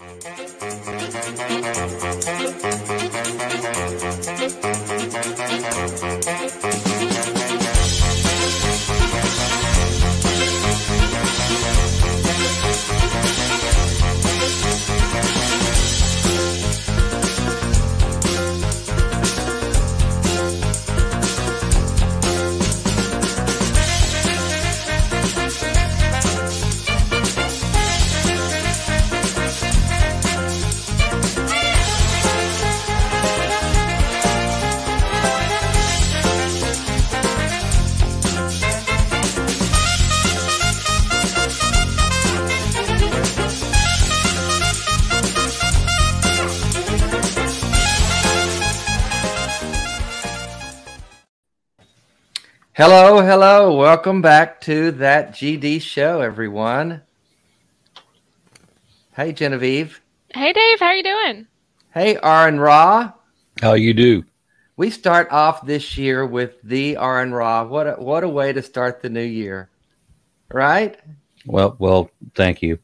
Thank you. Hello, hello. Welcome back to that GD show, everyone. Hey, Genevieve. Hey, Dave. How are you doing? Hey, Aron Ra. How you do? We start off this year with the Aron Ra. What a, what a way to start the new year, right? Well, well, thank you.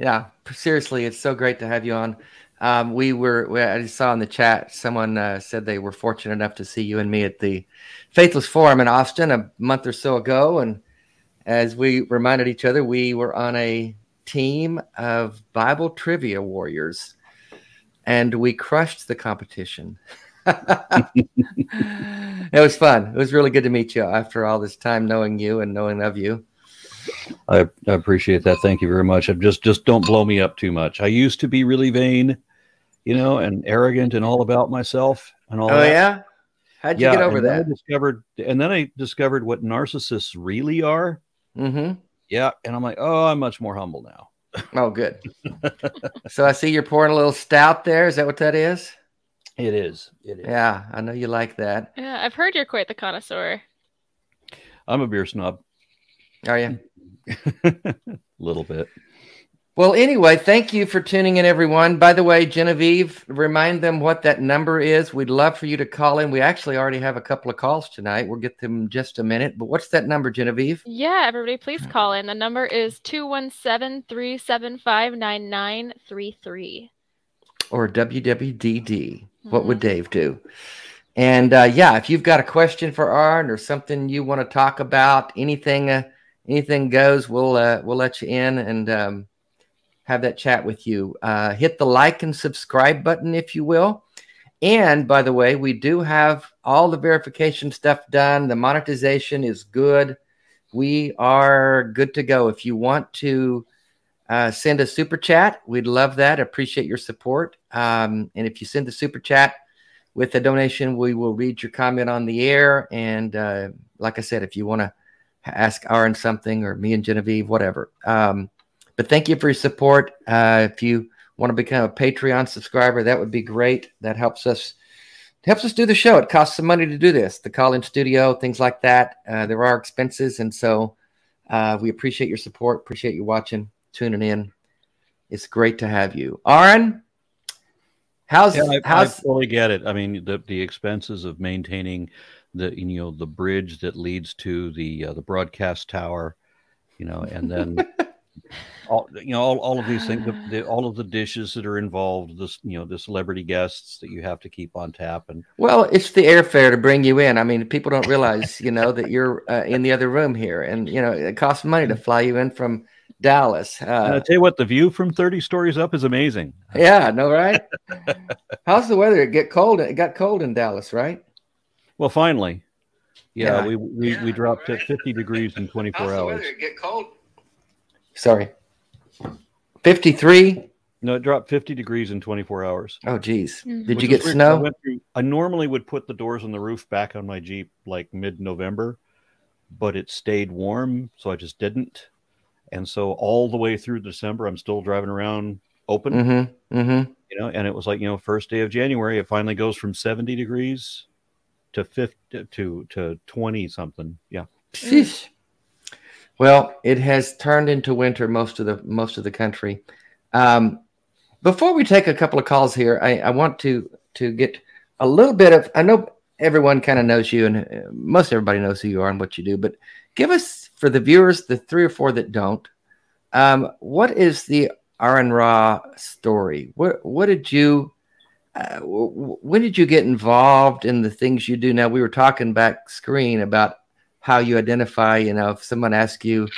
Yeah, seriously, it's so great to have you on. Um, we were, we, I saw in the chat, someone uh, said they were fortunate enough to see you and me at the Faithless Forum in Austin a month or so ago. And as we reminded each other, we were on a team of Bible trivia warriors and we crushed the competition. it was fun. It was really good to meet you after all this time knowing you and knowing of you. I, I appreciate that. Thank you very much. I'm just just don't blow me up too much. I used to be really vain, you know, and arrogant and all about myself and all. Oh that. yeah, how'd you yeah, get over that? I discovered, and then I discovered what narcissists really are. Mm-hmm. Yeah, and I'm like, oh, I'm much more humble now. Oh, good. so I see you're pouring a little stout there. Is that what that is? It is. It is. Yeah, I know you like that. Yeah, I've heard you're quite the connoisseur. I'm a beer snob. Are you? a little bit. Well, anyway, thank you for tuning in, everyone. By the way, Genevieve, remind them what that number is. We'd love for you to call in. We actually already have a couple of calls tonight. We'll get them in just a minute. But what's that number, Genevieve? Yeah, everybody, please call in. The number is 217 375 9933. Or WWDD. What would Dave do? And uh, yeah, if you've got a question for Aron or something you want to talk about, anything, uh, anything goes. We'll uh, we'll let you in and um, have that chat with you. Uh, hit the like and subscribe button if you will. And by the way, we do have all the verification stuff done. The monetization is good. We are good to go. If you want to uh, send a super chat, we'd love that. Appreciate your support. Um, and if you send the super chat with a donation, we will read your comment on the air. And uh, like I said, if you want to ask Aron something or me and Genevieve, whatever. Um, but thank you for your support. Uh, if you want to become a Patreon subscriber, that would be great. That helps us helps us do the show. It costs some money to do this, the call in studio, things like that. Uh, there are expenses, and so uh, we appreciate your support. Appreciate you watching, tuning in. It's great to have you, Aron. How's Yeah, I, I fully get it. I mean, the the expenses of maintaining the you know the bridge that leads to the uh, the broadcast tower, you know, and then all you know all, all of these things, the, the, all of the dishes that are involved, this you know the celebrity guests that you have to keep on tap, and Well, it's the airfare to bring you in. I mean, people don't realize, you know, that you're uh, in the other room here, and you know, it costs money to fly you in from Dallas. and I Uh, tell you what, the view from thirty stories up is amazing. yeah, no, right? How's the weather? It get cold. It got cold in Dallas, right? Well, finally, yeah, Yeah. we we, we dropped to fifty degrees in twenty four hours. get cold. Sorry, fifty-three. No, it dropped fifty degrees in twenty four hours. Oh, geez. Mm. Did Which you get weird 'cause I, snow? went through- I normally would put the doors on the roof back on my Jeep like mid November, but it stayed warm, so I just didn't. And so all the way through December, I'm still driving around open, Mm-hmm. Mm-hmm. you know. And it was like you know, first day of January, it finally goes from 70 degrees to 50 to to 20 something. Yeah, Sheesh. Well, it has turned into winter most of the most of the country. Um, before we take a couple of calls here, I, I want to to get a little bit of. I know everyone kind of knows you, and uh, most everybody knows who you are and what you do. But give us for the viewers, the three or four that don't, um, what is the Aron Ra story. What what did you uh, when did you get involved in the things you do now? We were talking back screen about how you identify. You know, if someone asks you,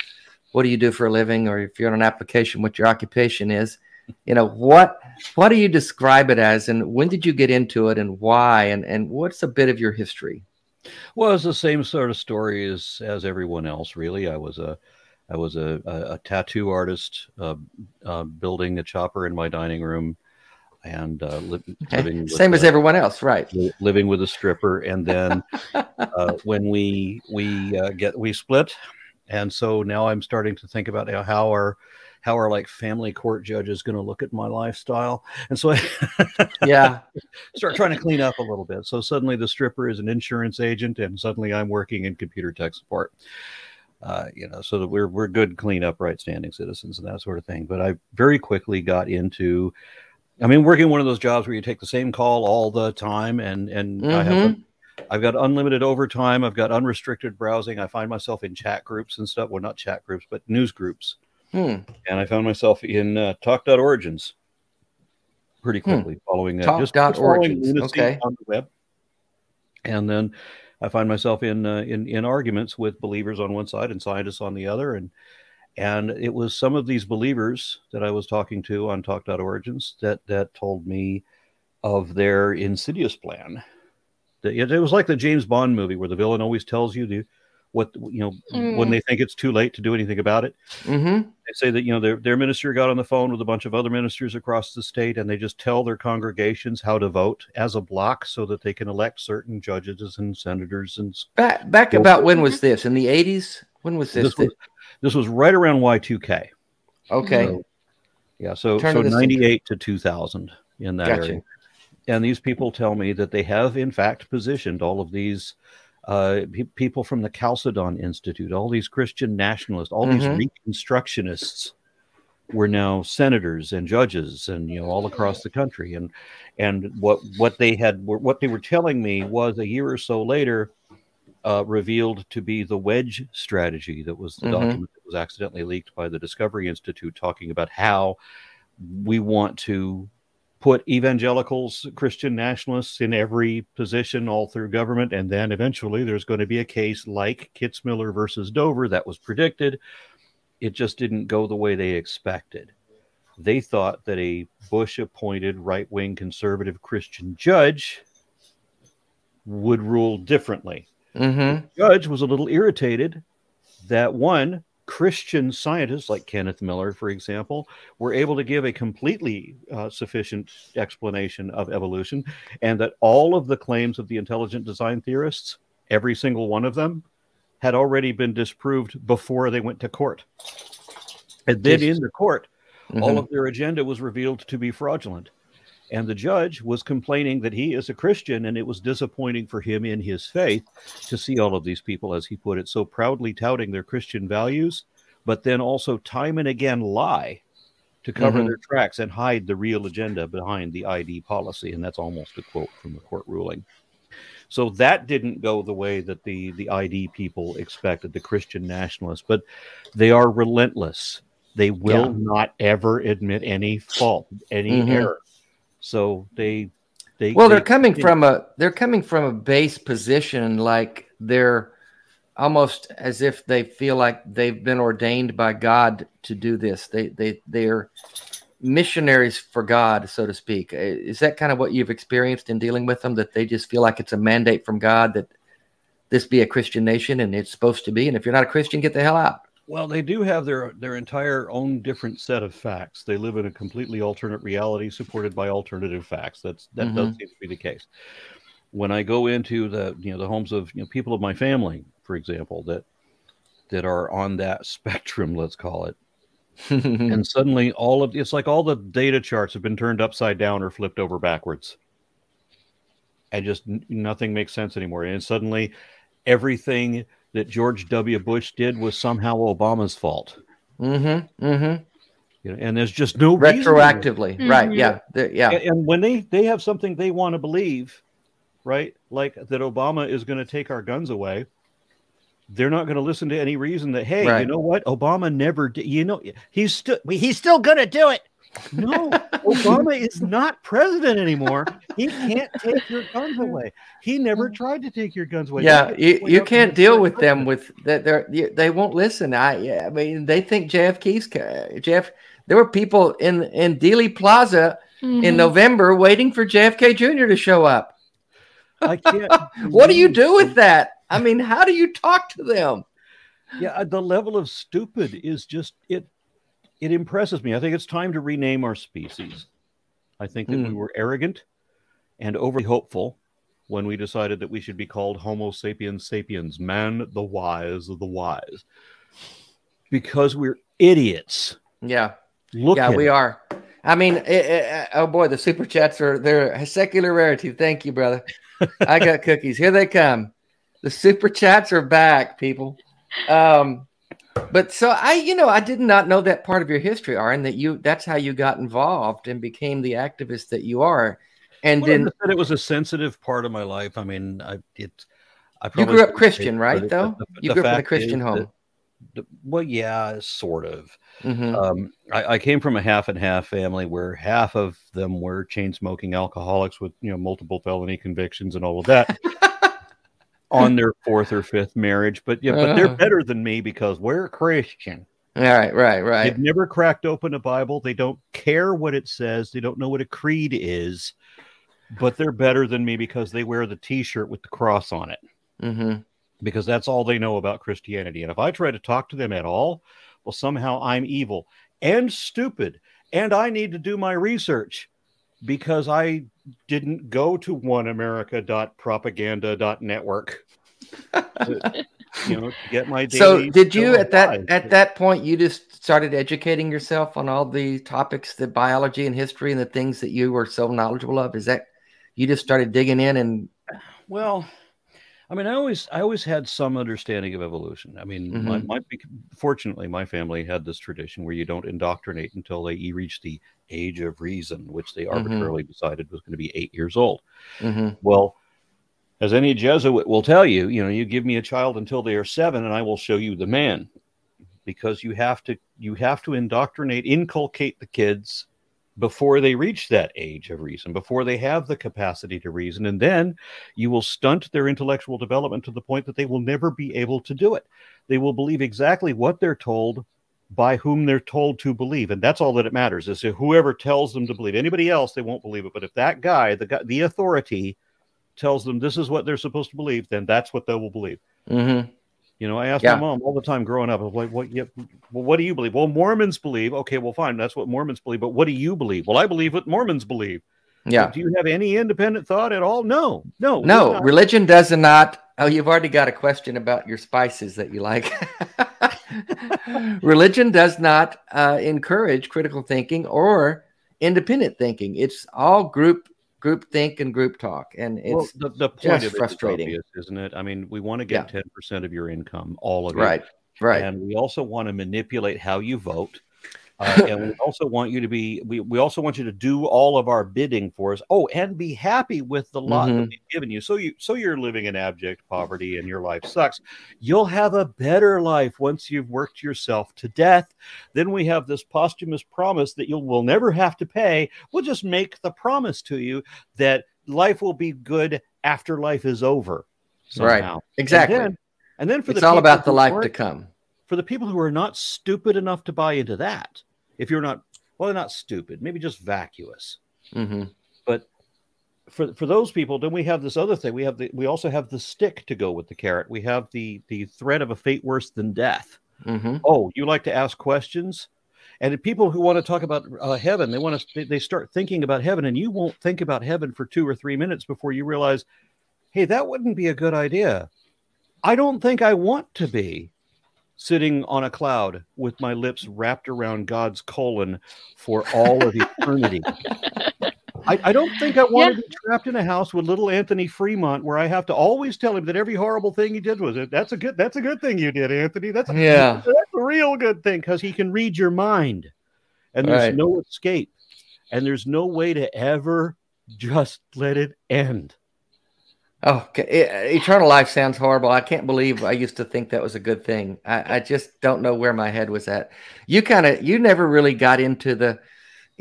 "What do you do for a living?" or if you're on an application, what your occupation is, you know, what what do you describe it as, and when did you get into it, and why, and and what's a bit of your history? Well, it's the same sort of story as as everyone else. Really, I was a I was a, a, a tattoo artist, uh, uh, building a chopper in my dining room and uh, li- living same as everyone else, right? Li- living with a stripper, and then uh, when we we uh, get we split, and so now I'm starting to think about how, how our how are like family court judges going to look at my lifestyle? And so I yeah. start trying to clean up a little bit. So suddenly the stripper is an insurance agent and suddenly i'm working in computer tech support. Uh, you know so that we're we're good clean up right standing citizens and that sort of thing. But i very quickly got into I mean, working one of those jobs where you take the same call all the time, and and mm-hmm. I have, mm-hmm. I've got unlimited overtime. I've got unrestricted browsing. I find myself in chat groups and stuff. Well, not chat groups, but news groups. Hmm. And I found myself in uh, Talk.origins pretty hmm. quickly, hmm. following just, just origins. okay. on the web. And then I find myself in uh, in in arguments with believers on one side and scientists on the other, and and it was some of these believers that I was talking to on Talk.origins that that told me of their insidious plan. It, was like the James Bond movie where the villain always tells you the what you know mm. when they think it's too late to do anything about it. Mm-hmm. They say that you know their their minister got on the phone with a bunch of other ministers across the state, and they just tell their congregations how to vote as a block so that they can elect certain judges and senators and back back about when was this in the eighties? When was this? This was, this was right around Y2K. Okay. So, yeah. So, Turn so 98 to 2000 in that gotcha. area. And these people tell me that they have, in fact, positioned all of these uh, pe- people from the Chalcedon Institute, all these Christian nationalists, all mm-hmm. these Reconstructionists were now senators and judges and you know all across the country and and what what they had what they were telling me was a year or so later uh, revealed to be the wedge strategy that was the mm-hmm. document that was accidentally leaked by the Discovery Institute, talking about how we want to put evangelicals, Christian nationalists in every position all through government. And then eventually there's going to be a case like Kitzmiller versus Dover that was predicted. It just didn't go the way they expected. They thought that a Bush appointed right wing conservative Christian judge would rule differently. Mm-hmm. The judge was a little irritated that one Christian scientists like Kenneth Miller, for example, were able to give a completely uh, sufficient explanation of evolution, and that all of the claims of the intelligent design theorists, every single one of them, had already been disproved before they went to court. And then in the court, mm-hmm. all of their agenda was revealed to be fraudulent. And the judge was complaining that he is a Christian and it was disappointing for him in his faith to see all of these people, as he put it, so proudly touting their Christian values, but then also time and again lie to cover mm-hmm. their tracks and hide the real agenda behind the ID policy. And that's almost a quote from the court ruling. So that didn't go the way that the, the ID people expected, the Christian nationalists, but they are relentless. They will yeah. not ever admit any fault, any mm-hmm. error. So they they well, they, are coming they, from a they're coming from a base position, like they're almost as if they feel like they've been ordained by God to do this. They they they're missionaries for God, so to speak. Is that kind of what you've experienced in dealing with them? That they just feel like it's a mandate from God that this be a Christian nation and it's supposed to be. And if you're not a Christian, get the hell out. Well, they do have their their entire own different set of facts. They live in a completely alternate reality supported by alternative facts. That's that mm-hmm. does seem to be the case. When I go into the you know the homes of you know people of my family, for example, that that are on that spectrum, let's call it, and suddenly all of it's like all the data charts have been turned upside down or flipped over backwards, and just nothing makes sense anymore. And suddenly everything that George W. Bush did was somehow Obama's fault. Mm-hmm. Mm-hmm. You know, and there's just no retroactively, mm-hmm. right? Yeah, yeah. And, and when they they have something they want to believe, right, like that Obama is going to take our guns away, they're not going to listen to any reason that hey, right. you know what, Obama never did. You know, he's still he's still going to do it. No, Obama is not president anymore. He can't take your guns away. He never tried to take your guns away. Yeah, you, can't you can't deal different with them with that. They're they won't listen. I yeah, I mean they think JFK's ca- Jeff. There were people in in Dealey Plaza in Mhm. November waiting for JFK Jr. to show up. I can't. What do you do with that? I mean, how do you talk to them? Yeah, uh, the level of stupid is just it. It impresses me. I think it's time to rename our species. I think that we Hmm. were arrogant and overly hopeful when we decided that we should be called Homo sapiens sapiens, man the wise of the wise, because we're idiots. Yeah, Look yeah, we it. are. I mean, eh, eh, eh, oh boy, the super chats are they're a secular rarity. Thank you, brother. I got cookies. Here they come. The super chats are back, people. Um, but so I, you know, I did not know that part of your history, Aron. That you that's how you got involved and became the activist that you are. And Well, then said it was a sensitive part of my life. I mean, I it. I you grew up Christian, right? Though the- you the grew up in a Christian home. that- well, yeah, sort of. Mhm. Um, I, I came from a half and half family where half of them were chain smoking alcoholics with you know multiple felony convictions and all of that on their fourth or fifth marriage. But yeah, but they're Uh. better than me because we're Christian. All right, right, right. They've never cracked open a Bible. They don't care what it says. They don't know what a creed is. But they're better than me because they wear the T-shirt with the cross on it hmm because that's all they know about Christianity. And if I try to talk to them at all, well, somehow I'm evil and stupid, and I need to do my research because I didn't go to oneamerica.propaganda.network. to, you know, to get my So did you at that lies. at that point you just started educating yourself on all the topics, the biology and history and the things that you were so knowledgeable of? Is that you just started digging in and Well, I mean, I always, I always had some understanding of evolution. I mean, my, Mhm. my, fortunately, my family had this tradition where you don't indoctrinate until they reach the age of reason, which they Mhm. arbitrarily decided was going to be eight years old. Mhm. Well, as any Jesuit will tell you, you know, you give me a child until they are seven, and I will show you the man, because you have to, you have to indoctrinate, inculcate the kids before they reach that age of reason, before they have the capacity to reason, and then you will stunt their intellectual development to the point that they will never be able to do it. They will believe exactly what they're told by whom they're told to believe, and that's all that it matters. Is whoever tells them to believe. Anybody else, they won't believe it. But if that guy, the guy, the authority, tells them this is what they're supposed to believe, then that's what they will believe. Mhm. You know, I asked Yeah. my mom all the time growing up, I was like, what, yeah, well, what do you believe? Well, Mormons believe. Okay, well, fine. That's what Mormons believe. But what do you believe? Well, I believe what Mormons believe. Yeah. Do you have any independent thought at all? No, no, No, religion does not. Oh, you've already got a question about your spices that you like. religion does not uh, encourage critical thinking or independent thinking. It's all group group think and group talk, and it's well, the, the point just of it is frustrating. obvious, isn't it? I mean, we want to get ten percent of your income, all of it, right, right. And we also want to manipulate how you vote. Uh, and we also want you to be, we, we also want you to do all of our bidding for us. Oh, and be happy with the lot Mhm. that we've given you. So you, so you're living in abject poverty and your life sucks. You'll have a better life once you've worked yourself to death. Then we have this posthumous promise that you will never have to pay. We'll just make the promise to you that life will be good after life is over. Right. Exactly. And then, and then for it's the all about the life to come. for the people who are not stupid enough to buy into that, if you're not, well, they're not stupid, maybe just vacuous. hmm But for for those people, then we have this other thing. We have the we also have the stick to go with the carrot. We have the the threat of a fate worse than death. hmm Oh, you like to ask questions, and people who want to talk about uh, heaven, they want to they- they start thinking about heaven, and you won't think about heaven for two or three minutes before you realize, hey, that wouldn't be a good idea. I don't think I want to be sitting on a cloud with my lips wrapped around God's colon for all of eternity. I, I don't think I want to be trapped in a house with little Anthony Fremont where I have to always tell him that every horrible thing he did was it. That's a good that's a good thing you did, Anthony. That's a, Yeah. that's a real good thing because he can read your mind. And there's Right. no escape. And there's no way to ever just let it end. Oh, okay. Eternal life sounds horrible. I can't believe I used to think that was a good thing. I, I just don't know where my head was at. You kind of, you never really got into the,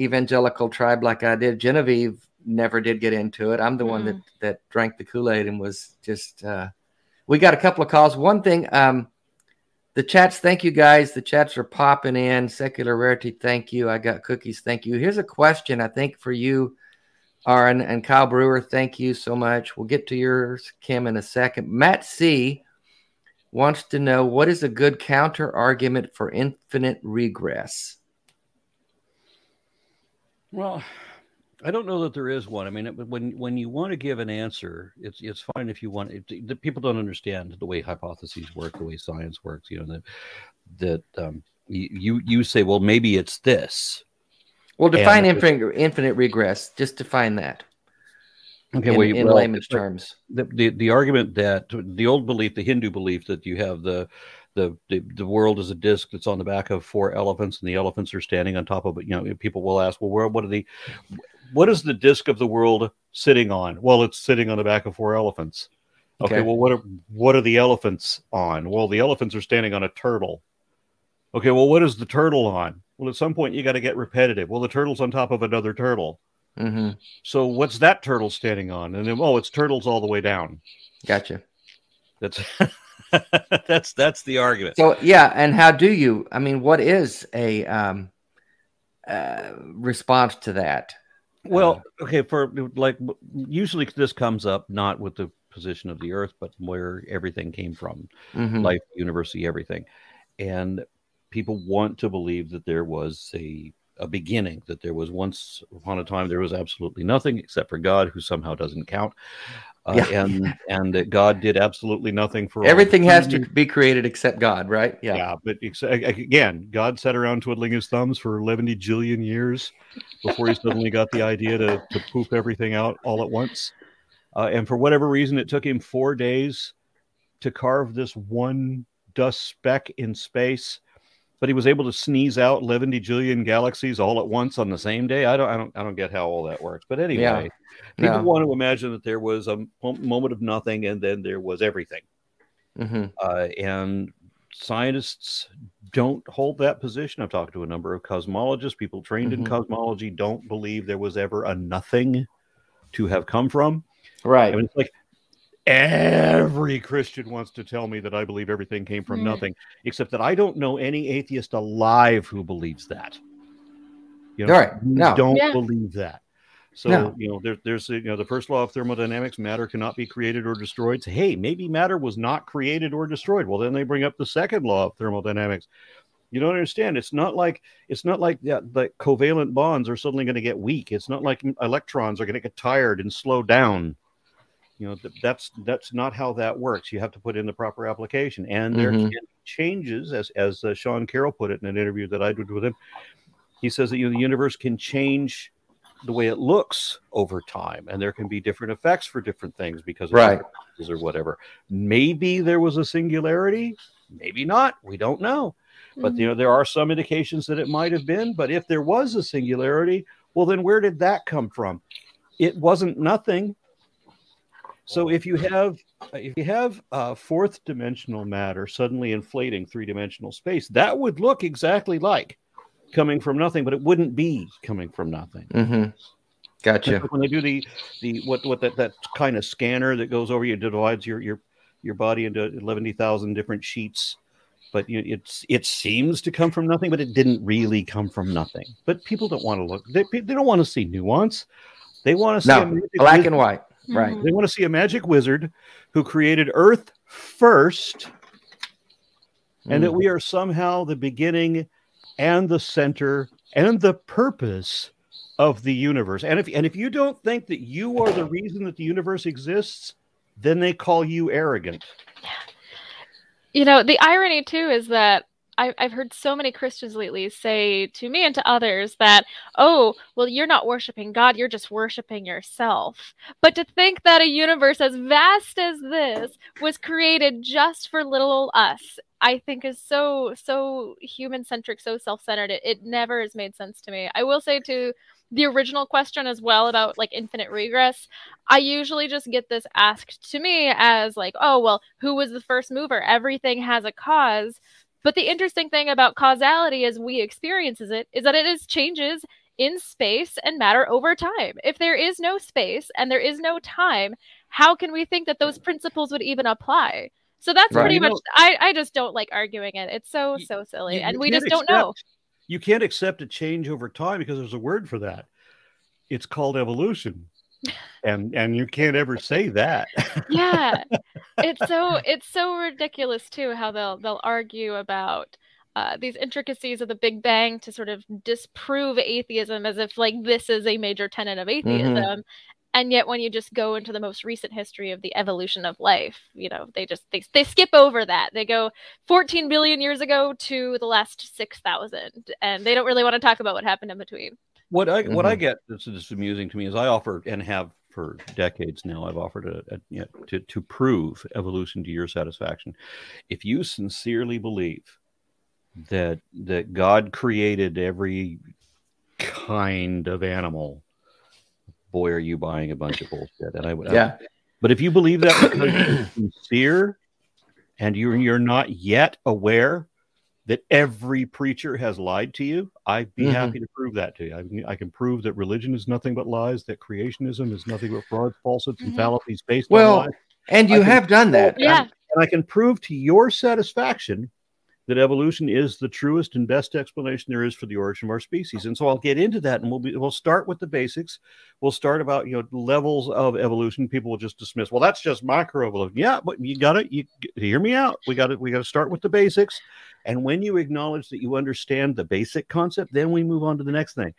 evangelical tribe like I did. Genevieve never did get into it. I'm the mm. one that that drank the Kool Aid and was just. Uh, we got a couple of calls. One thing, um, the chats. Thank you guys. The chats are popping in. Secular rarity. Thank you. I got cookies. Thank you. Here's a question. I think for you, Aron and Kyle Brewer. Thank you so much. We'll get to yours, Kim, in a second. Matt C wants to know what is a good counter argument for infinite regress. Well, I don't know that there is one. I mean, when when you want to give an answer, it's it's fine if you want. It, the people don't understand the way hypotheses work, the way science works. You know that that um, you you say, well, maybe it's this. Well, define infinite infinite regress. Just define that. Okay, in, well, in well, layman's terms, the, the the argument that the old belief, the Hindu belief that you have the the, the the world is a disc that's on the back of four elephants and the elephants are standing on top of it you know people will ask well where what are the what is the disc of the world sitting on? Well it's sitting on the back of four elephants. Okay, okay. well what are what are the elephants on? Well the elephants are standing on a turtle. Okay well what is the turtle on well at some point you got to get repetitive well the turtle's on top of another turtle mm-hmm. so what's that turtle standing on and then oh it's turtles all the way down gotcha that's that's that's the argument. So yeah, and how do you? I mean, what is a um, uh, response to that? Well, uh, okay, for like usually this comes up not with the position of the Earth, but where everything came from, mm-hmm. life, university, everything, and people want to believe that there was a a beginning that there was once upon a time there was absolutely nothing except for God who somehow doesn't count uh, yeah. and and that God did absolutely nothing for everything has to be created except God, right? Yeah. Yeah, but ex- again, God sat around twiddling his thumbs for 11 jillion years before he suddenly got the idea to to poop everything out all at once. Uh, and for whatever reason, it took him four days to carve this one dust speck in space but he was able to sneeze out 11 jillion galaxies all at once on the same day. I don't, I don't, I don't get how all that works. But anyway, yeah. people yeah. want to imagine that there was a moment of nothing and then there was everything. Mm-hmm. Uh, and scientists don't hold that position. I've talked to a number of cosmologists, people trained mm-hmm. in cosmology, don't believe there was ever a nothing to have come from. Right. I mean, it's like Every Christian wants to tell me that I believe everything came from mm. nothing, except that I don't know any atheist alive who believes that. You know, All right. No. don't yeah. believe that. So no. you know, there, there's you know the first law of thermodynamics: matter cannot be created or destroyed. So, hey, maybe matter was not created or destroyed. Well, then they bring up the second law of thermodynamics. You don't understand. It's not like it's not like that. The covalent bonds are suddenly going to get weak. It's not like electrons are going to get tired and slow down you know that's that's not how that works. You have to put in the proper application. And there mm-hmm. changes as as uh, sean carroll put it in an interview that i did with him. He says that you know, the universe can change the way it looks over time and there can be different effects for different things because of right. or whatever. Maybe there was a singularity maybe not. We don't know. But you know there are some indications that it might have been. But if there was a singularity well then where did that come from? It wasn't nothing so if you have if you have uh, fourth dimensional matter suddenly inflating three dimensional space, that would look exactly like coming from nothing, but it wouldn't be coming from nothing. Mm-hmm. Gotcha. When they do the the what what that that kind of scanner that goes over you divides your your your body into eleven thousand different sheets, but you, it's it seems to come from nothing, but it didn't really come from nothing. But people don't want to look; they, they don't want to see nuance. They want to see no, black and white. Right. They want to see a magic wizard who created Earth first, and that hmm. we are somehow the beginning and the center and the purpose of the universe. And if and if you don't think that you are the reason that the universe exists, then they call you arrogant. You know, the irony too is that I, I've heard so many Christians lately say to me and to others that, oh, well, you're not worshiping God, you're just worshiping yourself. But to think that a universe as vast as this was created just for little us, I think is so, so human centric, so self centered. It, it never has made sense to me. I will say to the original question as well about like infinite regress i usually just get this asked to me as like oh well who was the first mover everything has a cause but the interesting thing about causality as we experiences it is that it is changes in space and matter over time. If there is no space and there is no time, how can we think that those principles would even apply? So that's Right. pretty You much. know- I I just don't like arguing it. It's so You- so silly, You- and we just don't know. You can't accept a change over time because there's a word for that. It's called evolution. And and you can't ever say that. yeah. It's so it's so ridiculous too how they'll they'll argue about uh, these intricacies of the big bang to sort of disprove atheism as if like this is a major tenet of atheism. And yet when you just go into the most recent history of the evolution of life you know they just they, they skip over that. They go 14 billion years ago to the last 6000 and they don't really want to talk about what happened in between What I what I mm-hmm. get that's just amusing to me is I offer and have for decades now. I've offered a, a you know, to to prove evolution to your satisfaction. If you sincerely believe that that God created every kind of animal, boy, are you buying a bunch of bullshit. And I would, Yeah. but if you believe that because you're sincere and you're you're not yet aware that every preacher has lied to you, I'd be Mhm. happy to prove that to you. I, can- I can prove that religion is nothing but lies, that creationism is nothing but frauds, falsehoods, and Mhm. fallacies based Well, on lies. And you I can- have done that. yeah And I can prove to your satisfaction that evolution is the truest and best explanation there is for the origin of our species. And so I'll get into that, and we'll be, we'll start with the basics. We'll start about you know levels of evolution. People will just dismiss. Well, that's just microevolution. Yeah, but you got to you hear me out. We got to we got to start with the basics. And when you acknowledge that you understand the basic concept, then we move on to the next thing.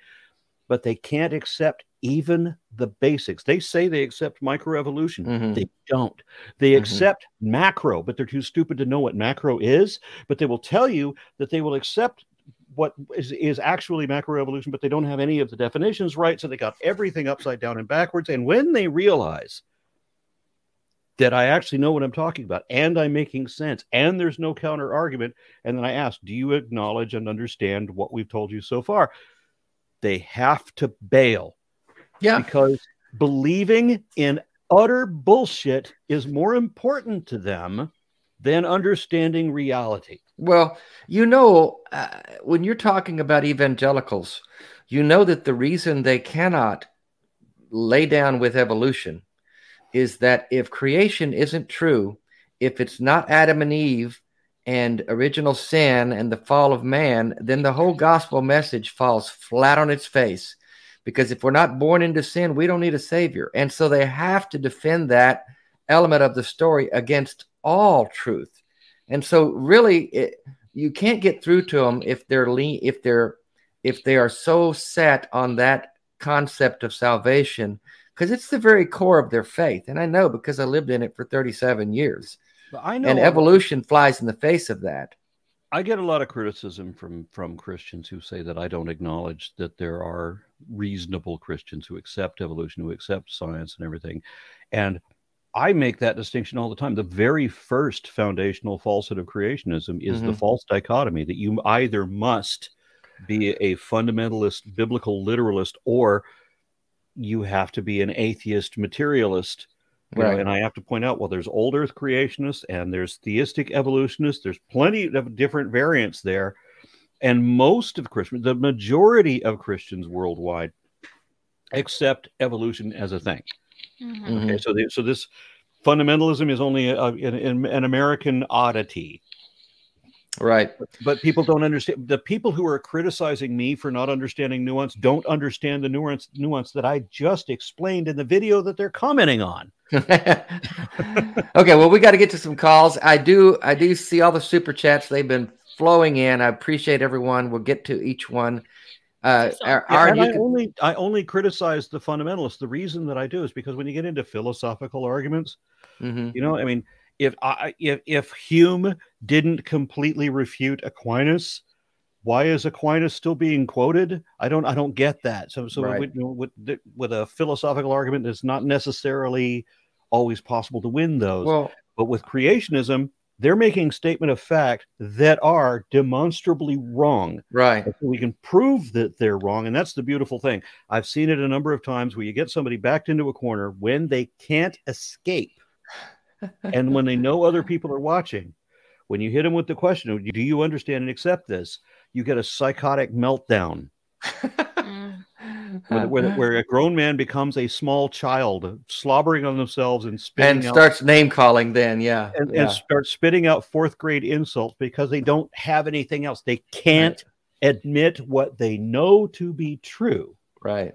But they can't accept even the basics. They say they accept microevolution. Mhm. They don't. They Mhm. accept macro, but they're too stupid to know what macro is. But they will tell you that they will accept what is, is actually macroevolution, but they don't have any of the definitions right. So they got everything upside down and backwards. And when they realize that I actually know what I'm talking about and I'm making sense and there's no counter argument, and then I ask, do you acknowledge and understand what we've told you so far? They have to bail Yeah. because believing in utter bullshit is more important to them than understanding reality. Well, you know, uh, when you're talking about evangelicals, you know that the reason they cannot lay down with evolution is that if creation isn't true, if it's not Adam and Eve and original sin and the fall of man, then the whole gospel message falls flat on its face. Because if we're not born into sin, we don't need a savior. And so they have to defend that element of the story against all truth. And so, really, it, you can't get through to them if they're le- if they're if they are so set on that concept of salvation because it's the very core of their faith. And I know because I lived in it for 37 years. But I know And evolution flies in the face of that. I get a lot of criticism from from Christians who say that I don't acknowledge that there are reasonable Christians who accept evolution, who accept science and everything. And I make that distinction all the time. The very first foundational falsehood of creationism is the Mhm. false dichotomy that you either must be a fundamentalist biblical literalist or you have to be an atheist materialist you know, and I have to point out, well, there's old Earth creationists and there's theistic evolutionists. There's plenty of different variants there, and most of Christians, the majority of Christians worldwide, accept evolution as a thing. Mhm. Mhm. Okay, so the, so this fundamentalism is only a, a- an, an American oddity, Right. but people don't understand. The people who are criticizing me for not understanding nuance don't understand the nuance nuance that I just explained in the video that they're commenting on. okay, well, we got to get to some calls. I do, I do see all the super chats. They've been flowing in. I appreciate everyone. We'll get to each one. Uh, Awesome. Ar- Yeah, and you I can- only I only criticize the fundamentalists. The reason that I do is because when you get into philosophical arguments, Mhm. you know, I mean, if I if if Hume didn't completely refute Aquinas, why is Aquinas still being quoted? I don't I don't get that. So so Right. with, with with a philosophical argument, it's not necessarily always possible to win those. Well, But with creationism, they're making statement of fact that are demonstrably wrong. right. So we can prove that they're wrong. And that's the beautiful thing. I've seen it a number of times where you get somebody backed into a corner when they can't escape. And when they know other people are watching, when you hit them with the question, do you understand and accept this? You get a psychotic meltdown. Mm. where, where, where a grown man becomes a small child, slobbering on themselves and spitting and out, starts name calling. Then, yeah, and, yeah. and starts spitting out fourth grade insults because they don't have anything else. They can't admit what they know to be true. right.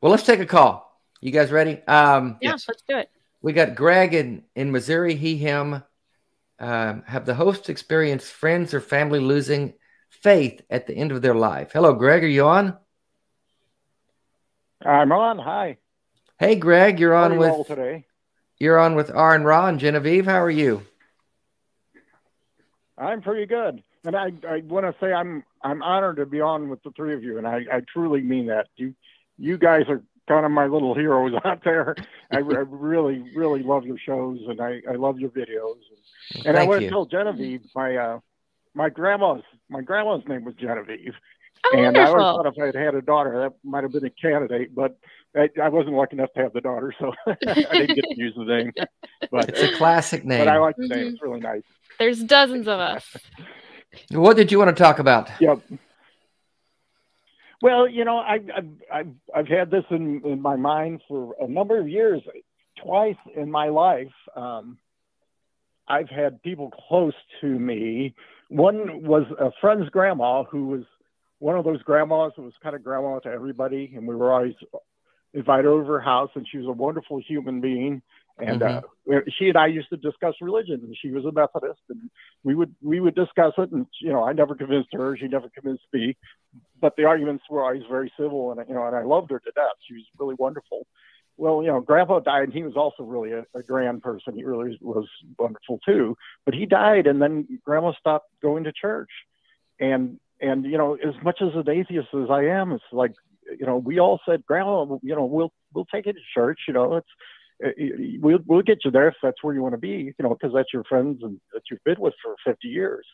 Well, let's take a call. You guys ready? Um, Yeah, Yes. let's do it. We got Greg in in Missouri. He him. Um, have the hosts experienced friends or family losing faith at the end of their life? Hello, Greg. Are you on? I'm on. Hi. Hey, Greg. You're on with today? you're on with R and and Genevieve. How are you? I'm pretty good, and I I want to say I'm I'm honored to be on with the three of you, and I I truly mean that. You you guys are kind of my little heroes out there. I, I really really love your shows, and I I love your videos. And I Thank want to tell Genevieve my uh my grandma's my grandma's name was Genevieve, Oh, and I always wonderful. thought if I had had a daughter, that might have been a candidate, but I, I wasn't lucky enough to have the daughter, so I didn't get to use the name. But It's a classic name. but I like the name; Mhm. it's really nice. There's dozens of us. What did you want to talk about? Yep. Well, you know, I've I've I've, I've had this in, in my mind for a number of years. Twice in my life, um, I've had people close to me. One was a friend's grandma who was one of those grandmas who was kind of grandma to everybody, and we were always invited over her house, and she was a wonderful human being. And uh, she and I used to discuss religion, and she was a Methodist, and we would we would discuss it, and you know, I never convinced her, she never convinced me, but the arguments were always very civil, and you know, and I loved her to death. She was really wonderful. Well, you know, Grandpa died, and he was also really a, a grand person. He really was wonderful too. But he died, and then Grandma stopped going to church, and and you know, as much as an atheist as I am, it's like you know, we all said, Grandma, you know, we'll we'll take you to church. You know, it's we'll we'll get you there if that's where you want to be. You know, because that's your friends and that you've been with for 50 years.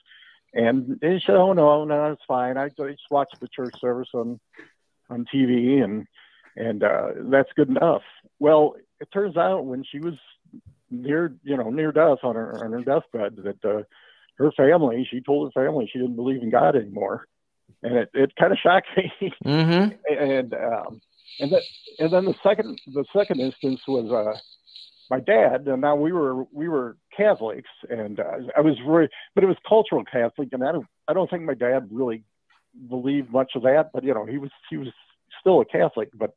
And they said, "Oh no, no, it's fine. I just watch the church service on on TV, and and uh, that's good enough." Well, it turns out when she was near, you know, near death on her on her deathbed, that uh, her family, she told her family she didn't believe in God anymore, and it, it kind of shocked me. Mm-hmm. and um, and then and then the second the second instance was uh, my dad, and now we were we were Catholics, and uh, I was very, but it was cultural Catholic, and I don't I don't think my dad really believed much of that, but you know he was he was still a Catholic, but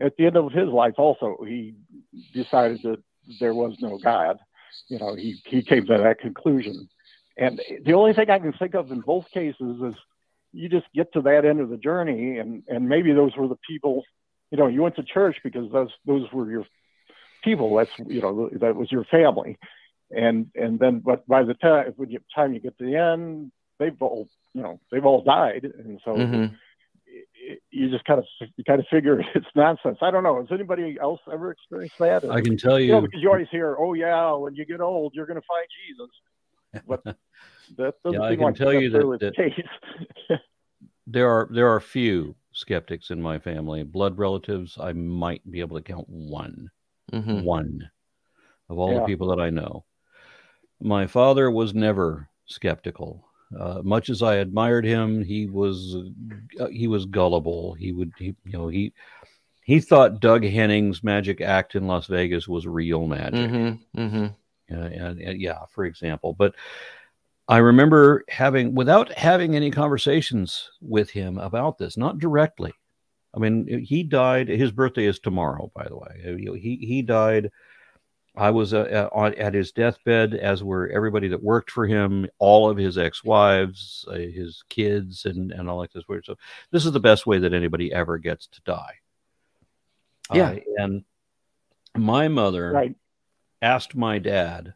at the end of his life also he decided that there was no God. You know he he came to that conclusion, and the only thing I can think of in both cases is you just get to that end of the journey and and maybe those were the people you know you went to church because those those were your people. That's you know that was your family. And and then but by the time when you time you get to the end they've all you know they've all died. And so Mhm. y- you just kind of you kind of figure it's nonsense. I don't know. Has anybody else ever experienced that? I can tell you know because you always hear oh yeah when you get old you're going to find jesus. But that doesn't Yeah, I seem can like tell you that- necessarily the case. There are there are few skeptics in my family. Blood relatives, I might be able to count one. Mhm. one of all Yeah. the people that I know. My father was never skeptical. Uh, much as I admired him, he was uh, he was gullible. He would he, you know he he thought Doug Henning's magic act in Las Vegas was real magic. Mhm. Mhm. Uh, and, and yeah, for example. But I remember having, without having any conversations with him about this, not directly. I mean, he died. His birthday is tomorrow, by the way. He he died. I was uh, on, at his deathbed, as were everybody that worked for him, all of his ex-wives, uh, his kids, and and all like this weird. So this is the best way that anybody ever gets to die. Yeah. Uh, and my mother right asked my dad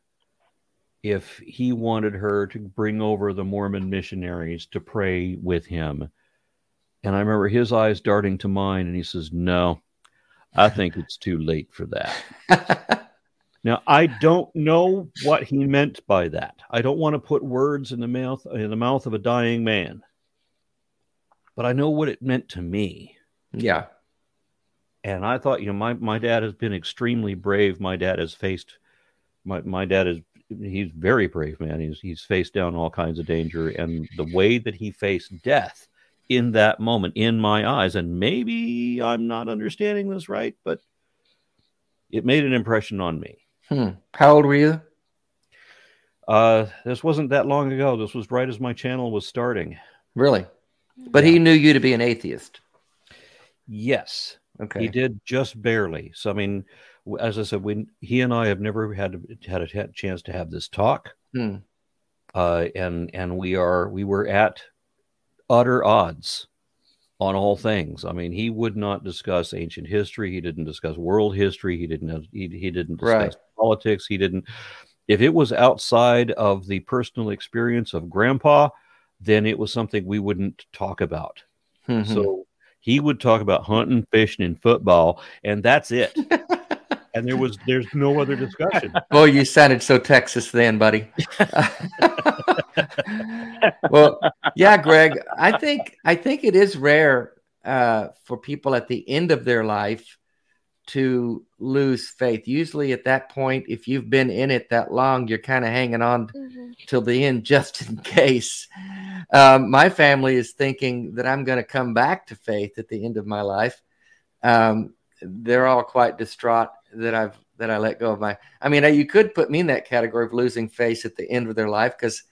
if he wanted her to bring over the Mormon missionaries to pray with him. And I remember his eyes darting to mine, and he says, No, I think it's too late for that. Now, I don't know what he meant by that. I don't want to put words in the mouth in the mouth of a dying man. But I know what it meant to me. yeah. And I thought, you know, my, my dad has been extremely brave. My dad has faced my, my dad is he's very brave man. He's he's faced down all kinds of danger. And the way that he faced death in that moment in my eyes. And maybe I'm not understanding this right, but it made an impression on me. Hmm. How old were you? Uh, this wasn't that long ago. This was right as my channel was starting. Really? But he knew you to be an atheist. Yes. Okay. He did just barely. So I mean, as I said, when he and I have never had had a chance to have this talk, Hmm. uh, and and we are we were at utter odds on all things. I mean, he would not discuss ancient history. He didn't discuss world history. He didn't. He, he didn't discuss Right. politics. He didn't. If it was outside of the personal experience of Grandpa, then it was something we wouldn't talk about. Mhm. So he would talk about hunting, fishing, and football, and that's it. and there was there's no other discussion. Boy, you sounded so Texas then, buddy. well, yeah, Greg. I think I think it is rare uh, for people at the end of their life to lose faith. Usually, at that point, if you've been in it that long, you're kind of hanging on Mhm. till the end just in case. Um, my family is thinking that I'm going to come back to faith at the end of my life. Um, they're all quite distraught that I've that I let go of my. I mean, you could put me in that category of losing faith at the end of their life because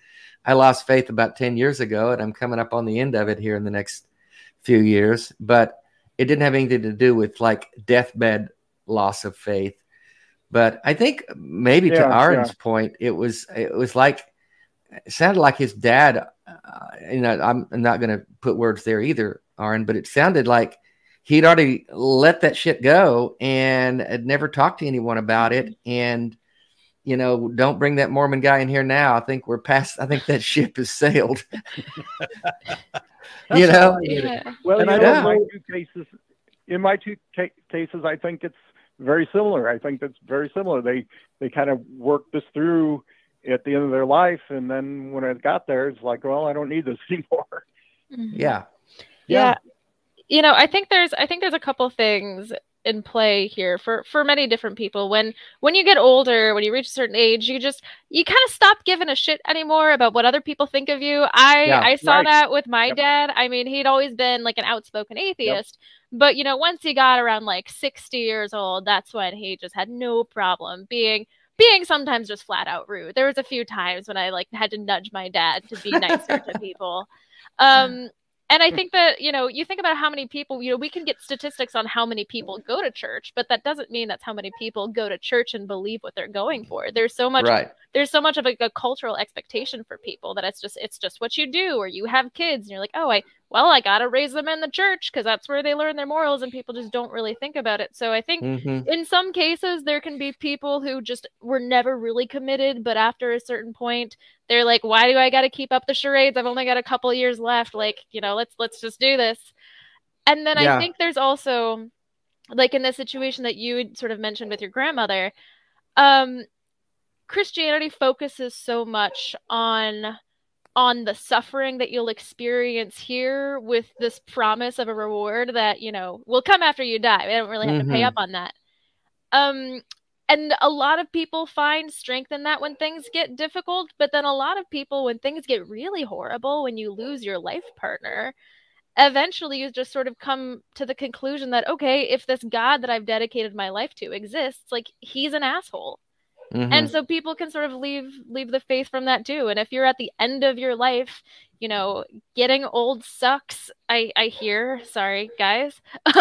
I lost faith about ten years ago, and I'm coming up on the end of it here in the next few years. But it didn't have anything to do with like deathbed loss of faith. But I think maybe to Aron's yeah. point, it was it was like it sounded like his dad. Uh, you know, I'm not going to put words there either, Aron, but it sounded like he'd already let that shit go and had never talked to anyone about it. And you know, don't bring that Mormon guy in here now. I think we're past. I think that ship has sailed. you know, Yeah. Well, And you I know, don't in my two cases, in my two ca- cases, I think it's very similar. I think that's very similar. They they kind of worked this through at the end of their life, and then when it got there, it's like, well, I don't need this anymore. Mhm. yeah, yeah you know i think there's i think there's a couple things in play here for for many different people. When when you get older when you reach a certain age you just you kind of stop giving a shit anymore about what other people think of you. I Yeah, i saw right. that with my Yep. dad. I mean he'd always been like an outspoken atheist but you know once he got around like 60 years old that's when he just had no problem being being sometimes just flat out rude. There was a few times when i like had to nudge my dad to be nicer to people. Um and I think that, you know, you think about how many people, you know, we can get statistics on how many people go to church, but that doesn't mean that's how many people go to church and believe what they're going for. There's so much right. there's so much of a, a cultural expectation for people that it's just it's just what you do or you have kids and you're like, "Oh, I well, I got to raise them in the church because that's where they learn their morals and people just don't really think about it." So I think Mhm. in some cases there can be people who just were never really committed but after a certain point they're like why do i got to keep up the charades i've only got a couple years left like you know let's let's just do this and then Yeah. i think there's also like in the situation that you sort of mentioned with your grandmother um christianity focuses so much on on the suffering that you'll experience here with this promise of a reward that you know will come after you die. I don't really have to pay Mhm. up on that. Um, and a lot of people find strength in that when things get difficult, but then a lot of people, when things get really horrible, when you lose your life partner, eventually you just sort of come to the conclusion that okay, if this God that I've dedicated my life to exists, like he's an asshole Mhm. and so people can sort of leave leave the faith from that too and if you're at the end of your life you know getting old sucks i i hear sorry guys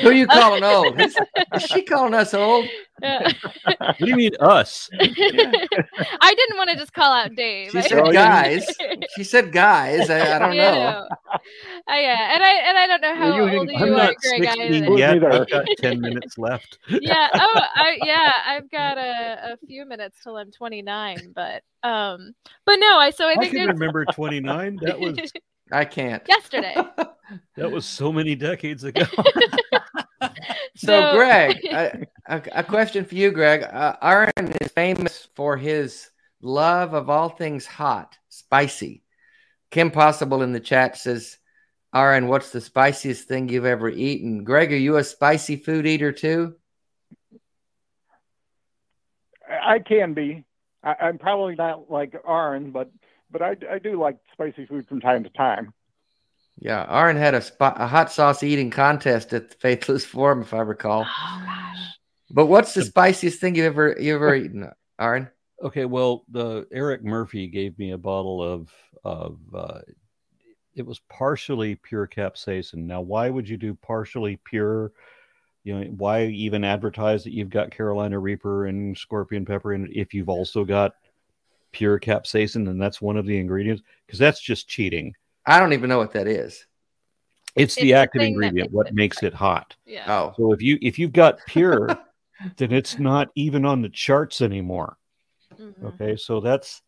Who are you calling old? Is, is she calling us old? Yeah. What do you mean us? i didn't want to just call out dave She said guys. She said guys. I, I don't You know. I, yeah and i and i don't know how you can- old you I'm are not greg 60 either. yet. I've got 10 minutes left. yeah oh I, yeah i've got a, a few minutes till i'm 29 but um but no i so i I think can remember 29. That was I can't. yesterday that was so many decades ago. So, Greg, a, a, a question for you, Greg. Uh, Aron is famous for his love of all things hot, spicy. Kim Possible in the chat says, Aron, what's the spiciest thing you've ever eaten? Greg, are you a spicy food eater too? I can be. I, I'm probably not like Aron, but but I, I do like spicy food from time to time. Yeah, Aron had a spot, a hot sauce eating contest at the Faithless Forum, if I recall. Oh gosh. But what's the spiciest thing you've ever you ever eaten, Aron? Okay, well, the Eric Murphy gave me a bottle of of uh, it was partially pure capsaicin. Now, why would you do partially pure? You know, why even advertise that you've got Carolina Reaper and Scorpion Pepper in it if you've also got pure capsaicin and that's one of the ingredients? Because that's just cheating. I don't even know what that is. It's, It's the the active ingredient, makes what it makes it hot. Yeah. Oh, So if you if you've got pure, then it's not even on the charts anymore. Mhm. Okay, so that's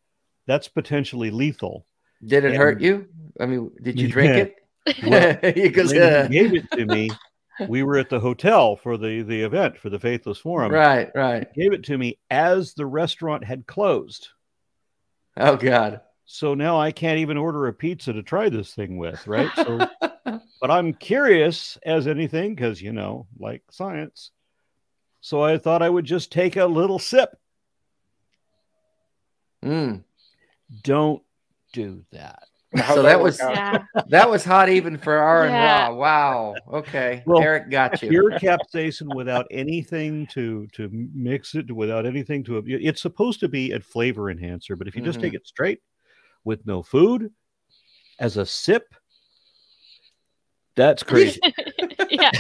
that's potentially lethal. did it Yeah. hurt you? I mean, did you drink Yeah. it? Well, he goes, Lady "Uh." gave it to me. We were at the hotel for the the event for the Faithless Forum. right, right. Gave it to me as the restaurant had closed. Oh God. So now I can't even order a pizza to try this thing with, right? So, but I'm curious as anything because you know, like science. So I thought I would just take a little sip. Mm. Don't do that. How'd So that work was- Yeah. That was hot even for Aron Yeah. Raw. Wow. Okay. Well, Eric got you. Pure capsaicin without anything to to mix it, without anything to. It's supposed to be a flavor enhancer, but if you just Mhm. take it straight with no food as a sip, that's crazy. yeah.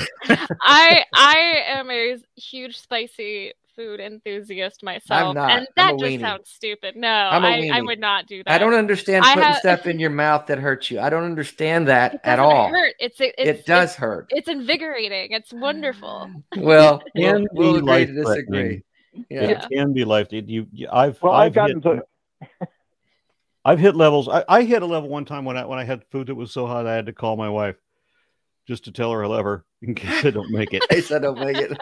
I I am a huge spicy food enthusiast myself. not. And I'm a that just weenie. sounds stupid. No, I'm a I, I would not do that. I don't understand I putting have- stuff in your mouth that hurts you. I don't understand that it at all. hurt. It's it, it's, it does It's, hurt. it's invigorating. It's wonderful. Well, can we'll, we'll agree to disagree. Yeah. Yeah. It can be life. You, you- I've Well, I've I've gotten hit, to I've hit levels. I, I hit a level one time when I when I had food that was so hot I had to call my wife just to tell her I love her in case I don't make it. They said don't make it.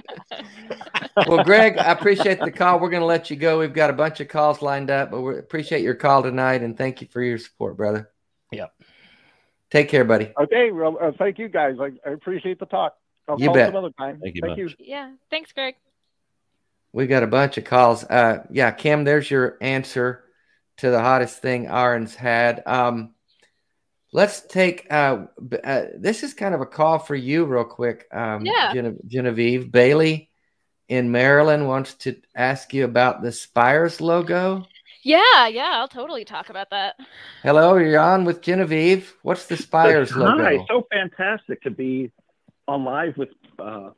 well, Greg, I appreciate the call. We're going to let you go. We've got a bunch of calls lined up, but we appreciate your call tonight and thank you for your support, brother. Yep. Take care, buddy. okay. Well, uh, thank you guys. I, I appreciate the talk. I'll You call bet. some other time. Thank you Thank much. you. Yeah. Thanks, Greg. We got a bunch of calls. Uh, yeah, Kim, there's your answer to the hottest thing Aron's had. Um, let's take uh, uh, this is kind of a call for you, real quick. Um, Yeah. Gene- Genevieve Bailey in Maryland wants to ask you about the Spires logo. Yeah, yeah, I'll totally talk about that. Hello, you're on with Genevieve. What's the Spires logo? Hi, so fantastic to be on live with uh,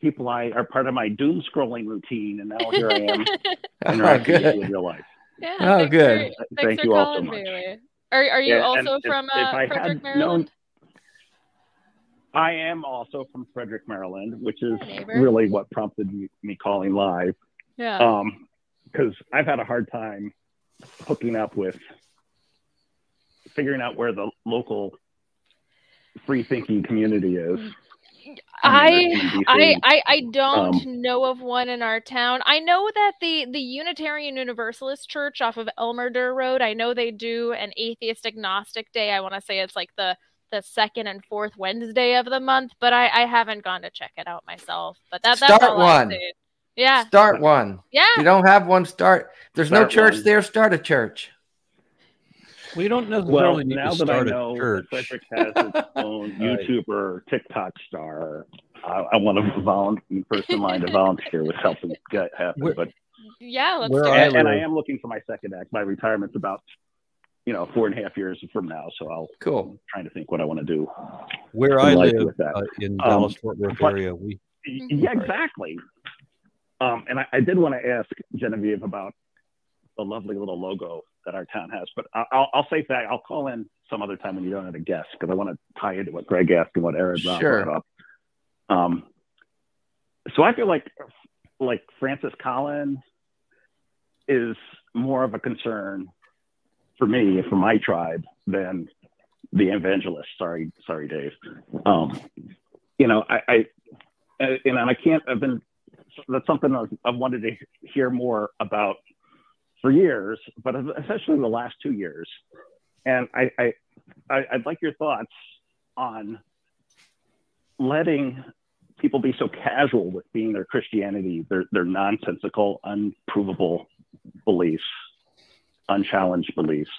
people I are part of my doom scrolling routine, and now here I am oh, interacting with you good. in real life. Yeah. Oh, good. For, Thank for you all so much. Bailey. Are Are you Yeah, also from if uh, I Frederick, Maryland? known- I am also from Frederick, Maryland, which is really what prompted me, me calling live. Yeah. Um, because I've had a hard time hooking up with figuring out where the local free thinking community is. I. I, I I don't Um, know of one in our town. I know that the the Unitarian Universalist Church off of Elmer Derr Road. I know they do an atheist agnostic day. I want to say it's like the the second and fourth Wednesday of the month, but I I haven't gone to check it out myself. But that that's Start all one. Yeah, Start one. yeah. If you don't have one, start. There's no church one. there. Start a church. We don't necessarily Well, necessarily need now to that I start know a that church. Frederick has its own Right. YouTuber, TikTok star, I, I want to volunteer, first in line to volunteer with helping get happen. Where- But Yeah, let's Where do it. and, and I am looking for my second act. My retirement's about you know four and a half years from now, so I'll Cool. I'm trying to think what I want to do. Where in I live with that. uh, in Um, Dallas Fort Worth but- area, we Mhm. Yeah, exactly. Um, and I, I did want to ask Genevieve about the lovely little logo that our town has, but I- I'll, I'll say that I'll call in some other time when you don't have a guest because I want to tie into what Greg asked and what Aron brought Sure. up. Um, so I feel like like Francis Collins is more of a concern for me for my tribe than the evangelist. Sorry, sorry, Dave. Um, you know, I, I and I can't. I've been that's something I've, I've wanted to hear more about for years, but especially the last two years. And I, I, I I'd like your thoughts on letting people be so casual with being their Christianity, their their nonsensical, unprovable beliefs, unchallenged beliefs,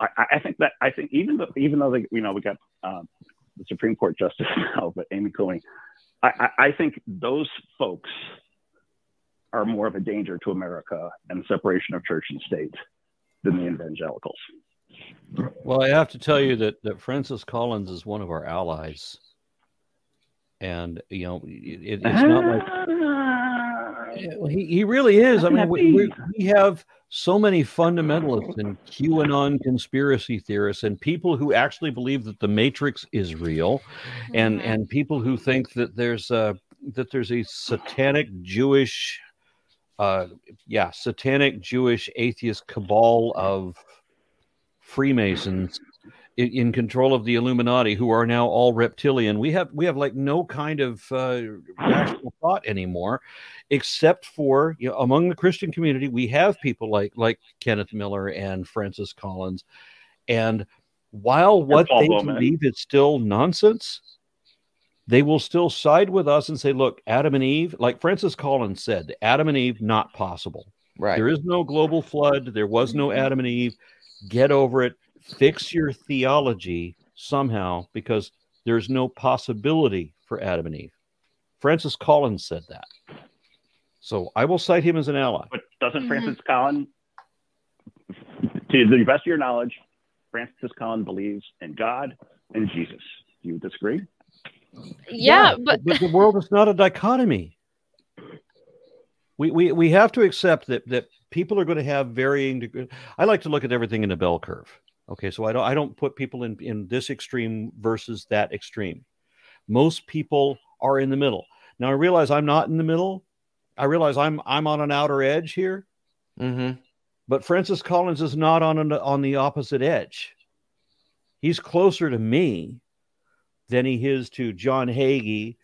I, I think that I think even though even though they, you know we got um, the Supreme Court justice now, but Amy Coney, I, I, I think those folks are more of a danger to America and separation of church and state than the evangelicals. Well, I have to tell you that, that Francis Collins is one of our allies. And, you know, it, it's not like Ah. he, he really is. I mean, we, we, have so many fundamentalists and QAnon conspiracy theorists and people who actually believe that the Matrix is real, and Mhm. and people who think that there's a that there's a satanic Jewish, uh, yeah, satanic Jewish atheist cabal of Freemasons in, in control of the Illuminati, who are now all reptilian. We have we have like no kind of uh, rational thought anymore, except for you know among the Christian community, we have people like like Kenneth Miller and Francis Collins, and while what they believe is still nonsense, they will still side with us and say, "Look, Adam and Eve, like Francis Collins said, Adam and Eve not possible." Right. There is no global flood. There was no Adam and Eve. Get over it. Fix your theology somehow because there's no possibility for Adam and Eve. Francis Collins said that. So I will cite him as an ally. But doesn't Mhm. Francis Collins, to the best of your knowledge, Francis Collins believes in God and Jesus. Do you disagree? Yeah, but the world is not a dichotomy. We, we, we have to accept that, that people are going to have varying degrees. I like to look at everything in a bell curve. Okay, so I don't I don't put people in, in this extreme versus that extreme. Most people are in the middle. Now I realize I'm not in the middle. I realize I'm I'm on an outer edge here, Mm-hmm. but Francis Collins is not on an, on the opposite edge. He's closer to me than he is to John Hagee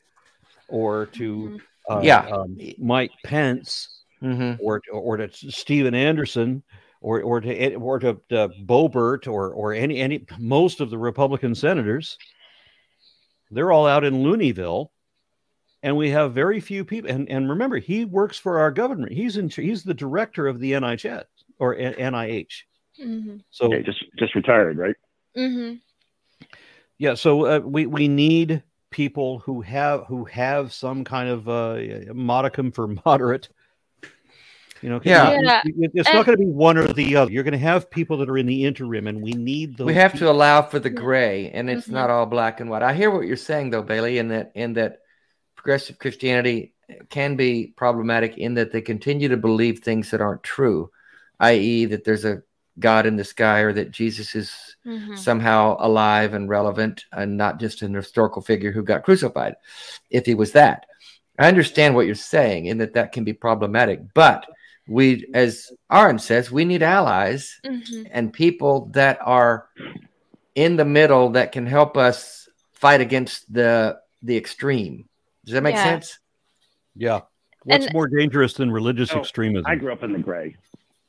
or to uh, Yeah. um, Mike Pence Mm-hmm. or or to Steven Anderson or or to or to, to Boebert or or any any most of the Republican senators. They're all out in Looneyville, and we have very few people. And and remember, he works for our government. He's in he's the director of the NIH or NIH. Mhm. So Okay, just just retired, right? Mhm. Yeah, so uh, we we need people who have who have some kind of uh, modicum for moderate. You know, 'cause Yeah. it- Yeah, it- it's and- not going to be one or the other. You're going to have people that are in the interim, and we need those. We have people. to allow for the gray, and it's Mhm. not all black and white. I hear what you're saying, though, Bailey, in that in that progressive Christianity can be problematic in that they continue to believe things that aren't true, i.e., that there's a God in the sky or that Jesus is Mhm. somehow alive and relevant and not just an historical figure who got crucified if he was that i understand what you're saying in that that can be problematic but we as aron says we need allies Mhm. and people that are in the middle that can help us fight against the the extreme does that make Yeah. sense Yeah. What's And- more dangerous than religious No, extremism? I grew up in the gray.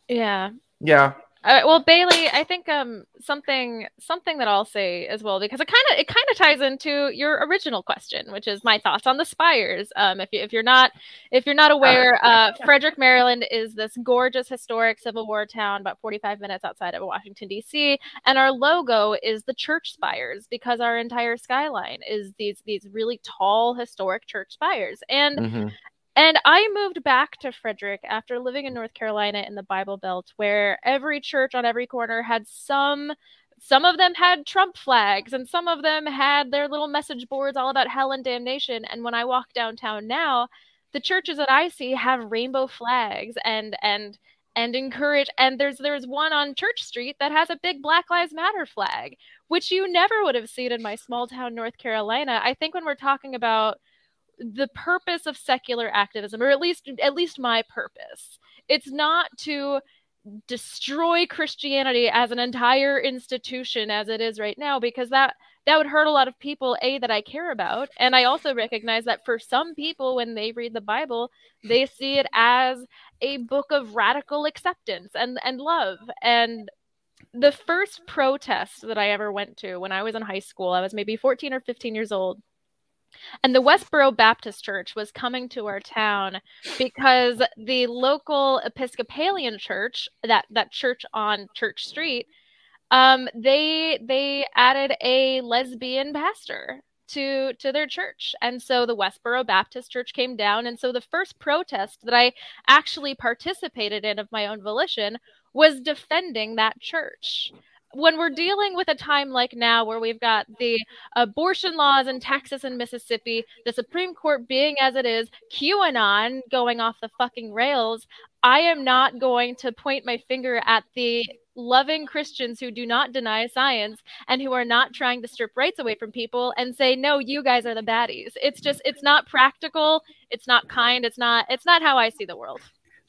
Yeah. yeah Uh, well, Bailey, I think um something something that I'll say as well because it kind of it kind of ties into your original question, which is my thoughts on the spires. Um, if you if you're not if you're not aware, uh, Frederick, Maryland is this gorgeous historic Civil War town about 45 minutes outside of Washington D.C. and our logo is the church spires because our entire skyline is these these really tall historic church spires and Mhm. And I moved back to Frederick after living in North Carolina in the Bible Belt, where every church on every corner had some. Some of them had Trump flags, and some of them had their little message boards all about hell and damnation. And when I walk downtown now, the churches that I see have rainbow flags and and and encourage. And there's there's one on Church Street that has a big Black Lives Matter flag, which you never would have seen in my small town North Carolina. I think when we're talking about the purpose of secular activism or at least at least my purpose. It's not to destroy christianity as an entire institution as it is right now because that that would hurt a lot of people a that i care about and i also recognize that for some people when they read the bible they see it as a book of radical acceptance and and love. And the first protest that i ever went to when i was in high school i was maybe 14 or 15 years old and the Westboro Baptist Church was coming to our town because the local Episcopalian church, that that church on Church Street, um, they they added a lesbian pastor to to their church. And so the westboro baptist church came down. And so the first protest that i actually participated in of my own volition was defending that church when we're dealing with a time like now where we've got the abortion laws in Texas and Mississippi, the Supreme Court being as it is, QAnon going off the fucking rails, I am not going to point my finger at the loving Christians who do not deny science and who are not trying to strip rights away from people and say no you guys are the baddies. It's just it's not practical, it's not kind, it's not it's not how I see the world.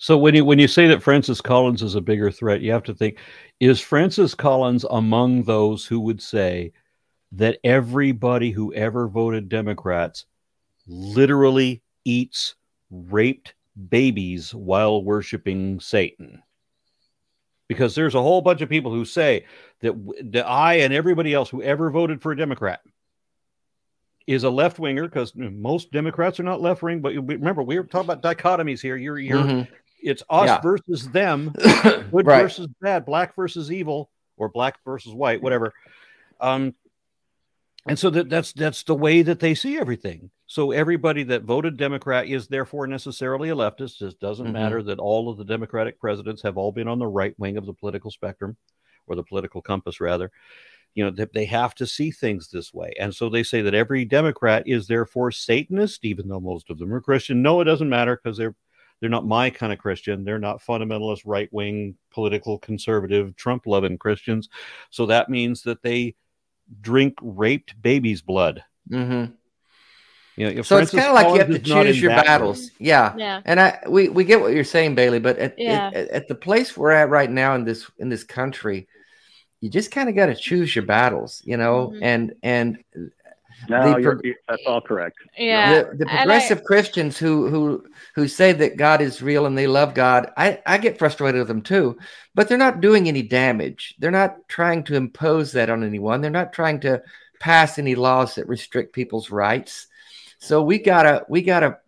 So when you when you say that Francis Collins is a bigger threat, you have to think: Is Francis Collins among those who would say that everybody who ever voted Democrats literally eats raped babies while worshiping Satan? Because there's a whole bunch of people who say that, that I and everybody else who ever voted for a Democrat is a left winger because most Democrats are not left wing. But remember, we are talking about dichotomies here. You're you're mm-hmm it's us yeah. versus them, good right. versus bad, black versus evil, or black versus white, whatever. Um, and so that, that's that's the way that they see everything. So everybody that voted Democrat is therefore necessarily a leftist. It doesn't mm-hmm. matter that all of the Democratic presidents have all been on the right wing of the political spectrum, or the political compass, rather. You know that they have to see things this way, and so they say that every Democrat is therefore Satanist, even though most of them are Christian. No, it doesn't matter because they're they're not my kind of Christian. They're not fundamentalist, right wing, political, conservative, Trump loving Christians. So that means that they drink raped baby's blood. Mm-hmm. You know, so Francis it's kind of like you have to choose your battles. Yeah. Yeah. And I we, we get what you're saying, Bailey, but at, yeah. at, at the place we're at right now in this in this country, you just kind of got to choose your battles, you know, mm-hmm. and and no, pro- that's all correct. Yeah, the, the progressive I, Christians who who who say that God is real and they love God, I I get frustrated with them too. But they're not doing any damage. They're not trying to impose that on anyone. They're not trying to pass any laws that restrict people's rights. So we gotta we gotta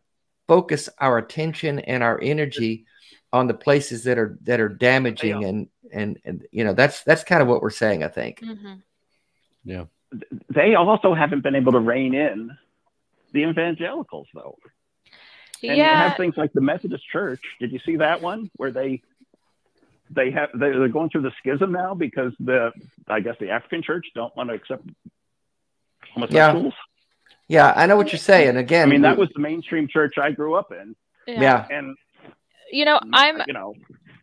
focus our attention and our energy on the places that are that are damaging and and and you know that's that's kind of what we're saying. I think. Mm-hmm. Yeah they also haven't been able to rein in the evangelicals though. And yeah. you have things like the Methodist Church. Did you see that one where they they have they're going through the schism now because the I guess the African Church don't want to accept homosexuals. Yeah. yeah, I know what you're saying. Again, I mean that was the mainstream church I grew up in. Yeah, yeah. and you know I'm you know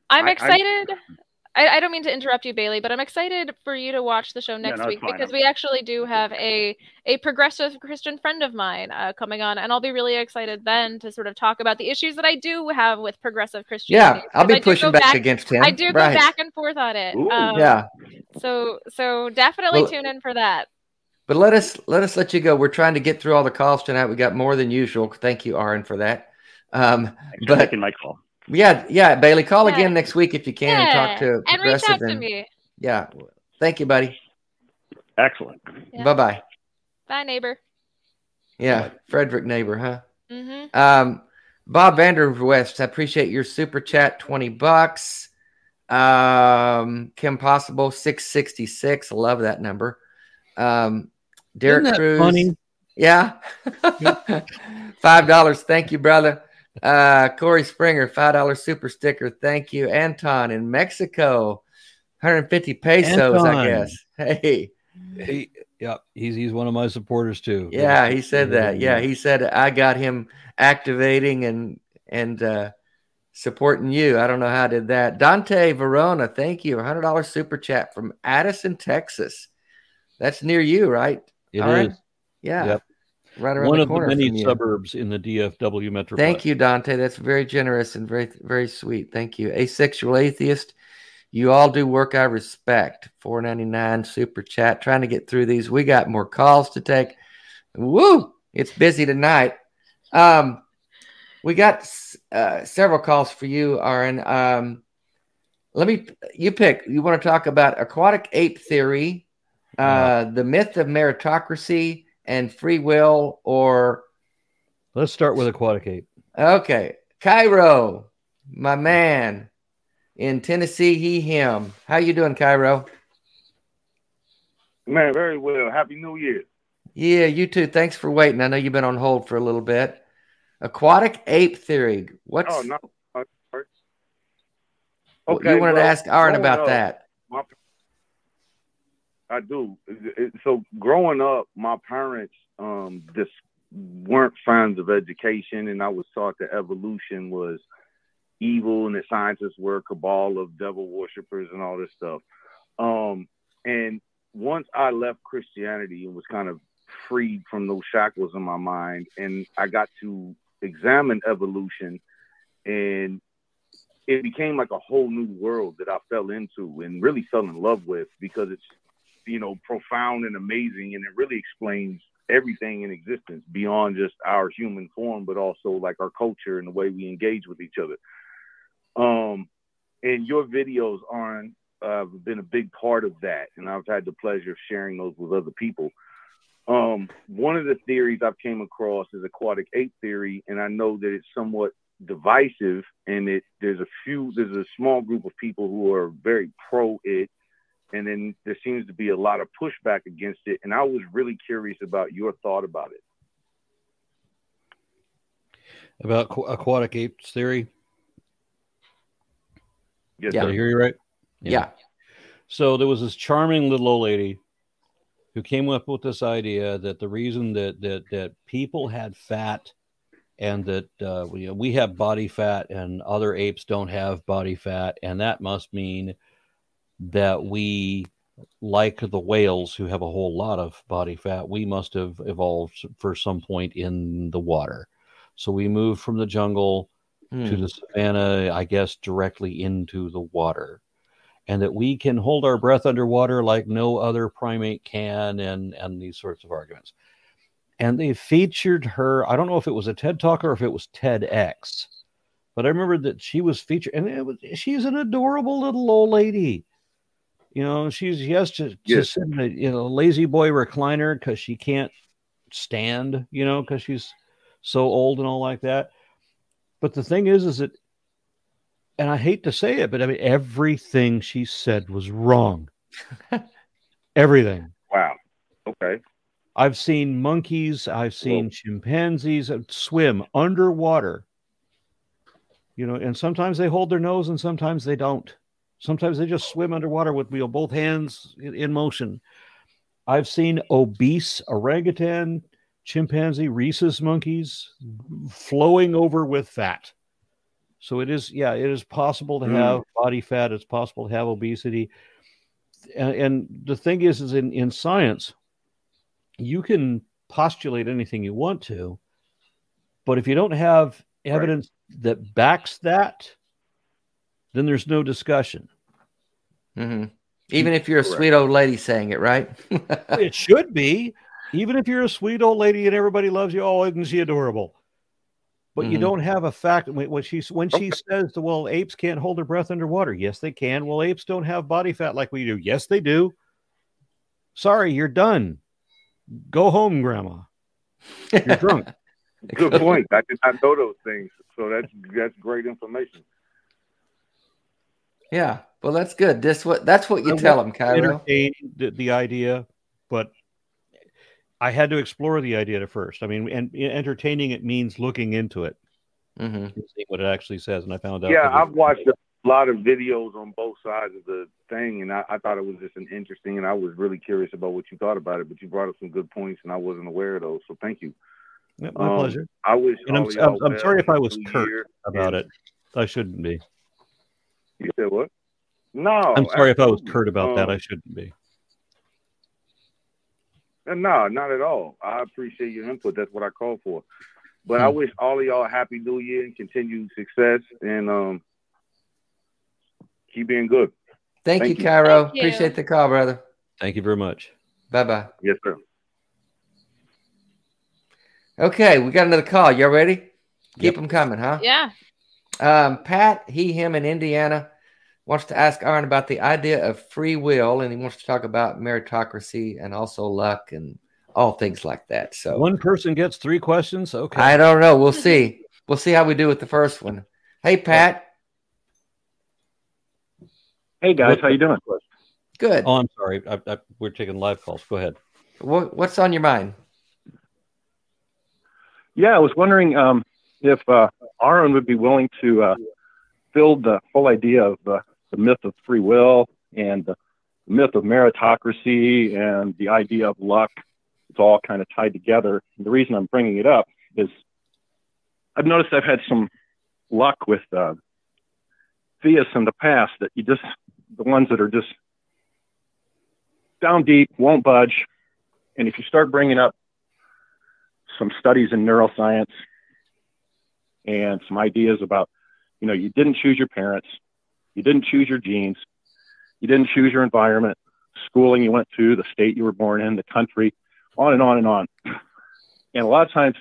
I'm excited. I, I, I, don't mean to interrupt you, Bailey, but I'm excited for you to watch the show next no, week because we actually do have a a progressive Christian friend of mine uh, coming on, and I'll be really excited then to sort of talk about the issues that I do have with progressive Christianity. Yeah, I'll be pushing back, back, against him. I do right. go back and forth on it. Um, yeah. So so definitely well, tune in for that. But let us let us let you go. We're trying to get through all the calls tonight. We got more than usual. Thank you, Aron, for that. Um, Thanks but taking my call. Yeah, yeah, Bailey, call yeah. again next week if you can yeah. and talk to and reach out to me. Yeah, thank you, buddy. Excellent. Yeah. Bye bye. Bye, neighbor. Yeah, Frederick neighbor, huh? Mm-hmm. Um, Bob Vanderwest, I appreciate your super chat, twenty bucks. Um, Kim Possible, six sixty six. Love that number. Um, Derek Cruz. Funny? Yeah. Five dollars. Thank you, brother. Uh, Corey Springer, five dollar super sticker. Thank you, Anton in Mexico, 150 pesos, Anton. I guess. Hey, he, yeah, he's he's one of my supporters too. Yeah, he said that. Yeah, he said I got him activating and and uh, supporting you. I don't know how I did that. Dante Verona, thank you, hundred dollar super chat from Addison, Texas. That's near you, right? It All is. Right? Yeah. Yep right around one the of the many suburbs in the DFW metro. Thank you, Dante. That's very generous and very very sweet. Thank you, asexual atheist. You all do work I respect. Four ninety nine super chat. Trying to get through these. We got more calls to take. Woo! It's busy tonight. Um, we got uh, several calls for you, Aron. Um, let me you pick. You want to talk about aquatic ape theory, uh, the myth of meritocracy, and free will or let's start with aquatic ape okay cairo my man in tennessee he him how you doing cairo Man, very well. Happy New Year. Yeah, you too. Thanks for waiting. I know you've been on hold for a little bit. Aquatic ape theory. What's Oh no. Okay. You wanted to ask Aron about up, that? I do. So growing up, my parents um just weren't fans of education, and I was taught that evolution was evil and that scientists were a cabal of devil worshippers and all this stuff. Um, and once I left Christianity and was kind of freed from those shackles in my mind, and I got to examine evolution, and it became like a whole new world that I fell into and really fell in love with because it's you know profound and amazing, and it really explains everything in existence beyond just our human form, but also like our culture and the way we engage with each other. Um, and your videos aren't uh, been a big part of that, and I've had the pleasure of sharing those with other people. Um, one of the theories I've came across is aquatic ape theory, and I know that it's somewhat divisive, and it there's a few there's a small group of people who are very pro it, and then there seems to be a lot of pushback against it. And I was really curious about your thought about it. About aqu- aquatic apes theory. Yes, Yeah. Did I hear you right? Yeah. So there was this charming little old lady who came up with this idea that the reason that that that people had fat and that uh, we, we have body fat and other apes don't have body fat, and that must mean that we, like the whales who have a whole lot of body fat, we must have evolved for some point in the water. So we moved from the jungle Hmm. to the savannah, I guess, directly into the water. And that we can hold our breath underwater like no other primate can, and, and these sorts of arguments. And they featured her. I don't know if it was a TED Talk or if it was TEDx, but I remember that she was featured, and it was, she's an adorable little old lady. You know, she's she has to, to sit in a you know lazy boy recliner because she can't stand, you know, because she's so old and all like that. But the thing is, is that, and I hate to say it, but I mean, everything she said was wrong. everything. Wow. Okay. I've seen monkeys, I've seen chimpanzees uh, swim underwater. You know, and sometimes they hold their nose and sometimes they don't. Sometimes they just swim underwater with you know, both hands in, in motion. I've seen obese orangutan, chimpanzee, rhesus monkeys flowing over with fat. So it is, yeah, it is possible to Mm. have body fat. It's possible to have obesity. And, and the thing is, is in, in science, you can postulate anything you want to, but if you don't have evidence that backs that, then there's no discussion. hmm Even if you're a Correct. sweet old lady saying it, right? it should be, even if you're a sweet old lady and everybody loves you. Oh, isn't she adorable? But you Mhm. don't have a fact when when she when she says, "Well, apes can't hold their breath underwater." Yes, they can. Well, apes don't have body fat like we do. Yes, they do. Sorry, you're done. Go home, Grandma. You're drunk. Good point. I did not know those things, so that's that's great information. Yeah. Well, that's good. This what that's what you I tell them, to Cairo. entertain the, the idea, but I had to explore the idea at first. I mean, and entertaining it means looking into it hmm and seeing what it actually says. And I found out. Yeah, I've watched a lot of videos on both sides of the thing, and I, I thought it was just an interesting, and I was really curious about what you thought about it. But you brought up some good points, and I wasn't aware of those, so thank you. Yeah, my Um, pleasure. I wish. And I'm- all of y'all I'm- I'm sorry if I was curt About it, I shouldn't be. You said what? No, I'm sorry if I was curt about that. Um, I shouldn't be. No, not at all. I appreciate your input. That's what I call for. But I Hmm. wish all of y'all a happy new year and continued success and um keep being good. Thank, Thank you, you. Cairo. Thank you. Appreciate the call, brother. Thank you very much. Bye bye. Yes, sir. Okay, we got another call. Y'all ready? Keep them coming, huh? Yeah. Um, Pat, he, him in Indiana wants to ask Aron about the idea of free will, and he wants to talk about meritocracy and also luck and all things like that. So One person gets three questions. Okay. I don't know. We'll see. We'll see how we do with the first one. Hey, Pat. Hey guys, What- how you doing? Good. Oh, I'm sorry. I, I, we're taking live calls. Go ahead. What, what's on your mind? Yeah, I was wondering um, if uh, Aron would be willing to uh, build the whole idea of uh, the myth of free will and the myth of meritocracy and the idea of luck. It's all kind of tied together. And the reason I'm bringing it up is I've noticed I've had some luck with uh, theists in the past that you just, the ones that are just down deep, won't budge. And if you start bringing up some studies in neuroscience and some ideas about, you know, you didn't choose your parents, you didn't choose your genes, you didn't choose your environment, schooling you went to, the state you were born in, the country, on and on and on. And a lot of times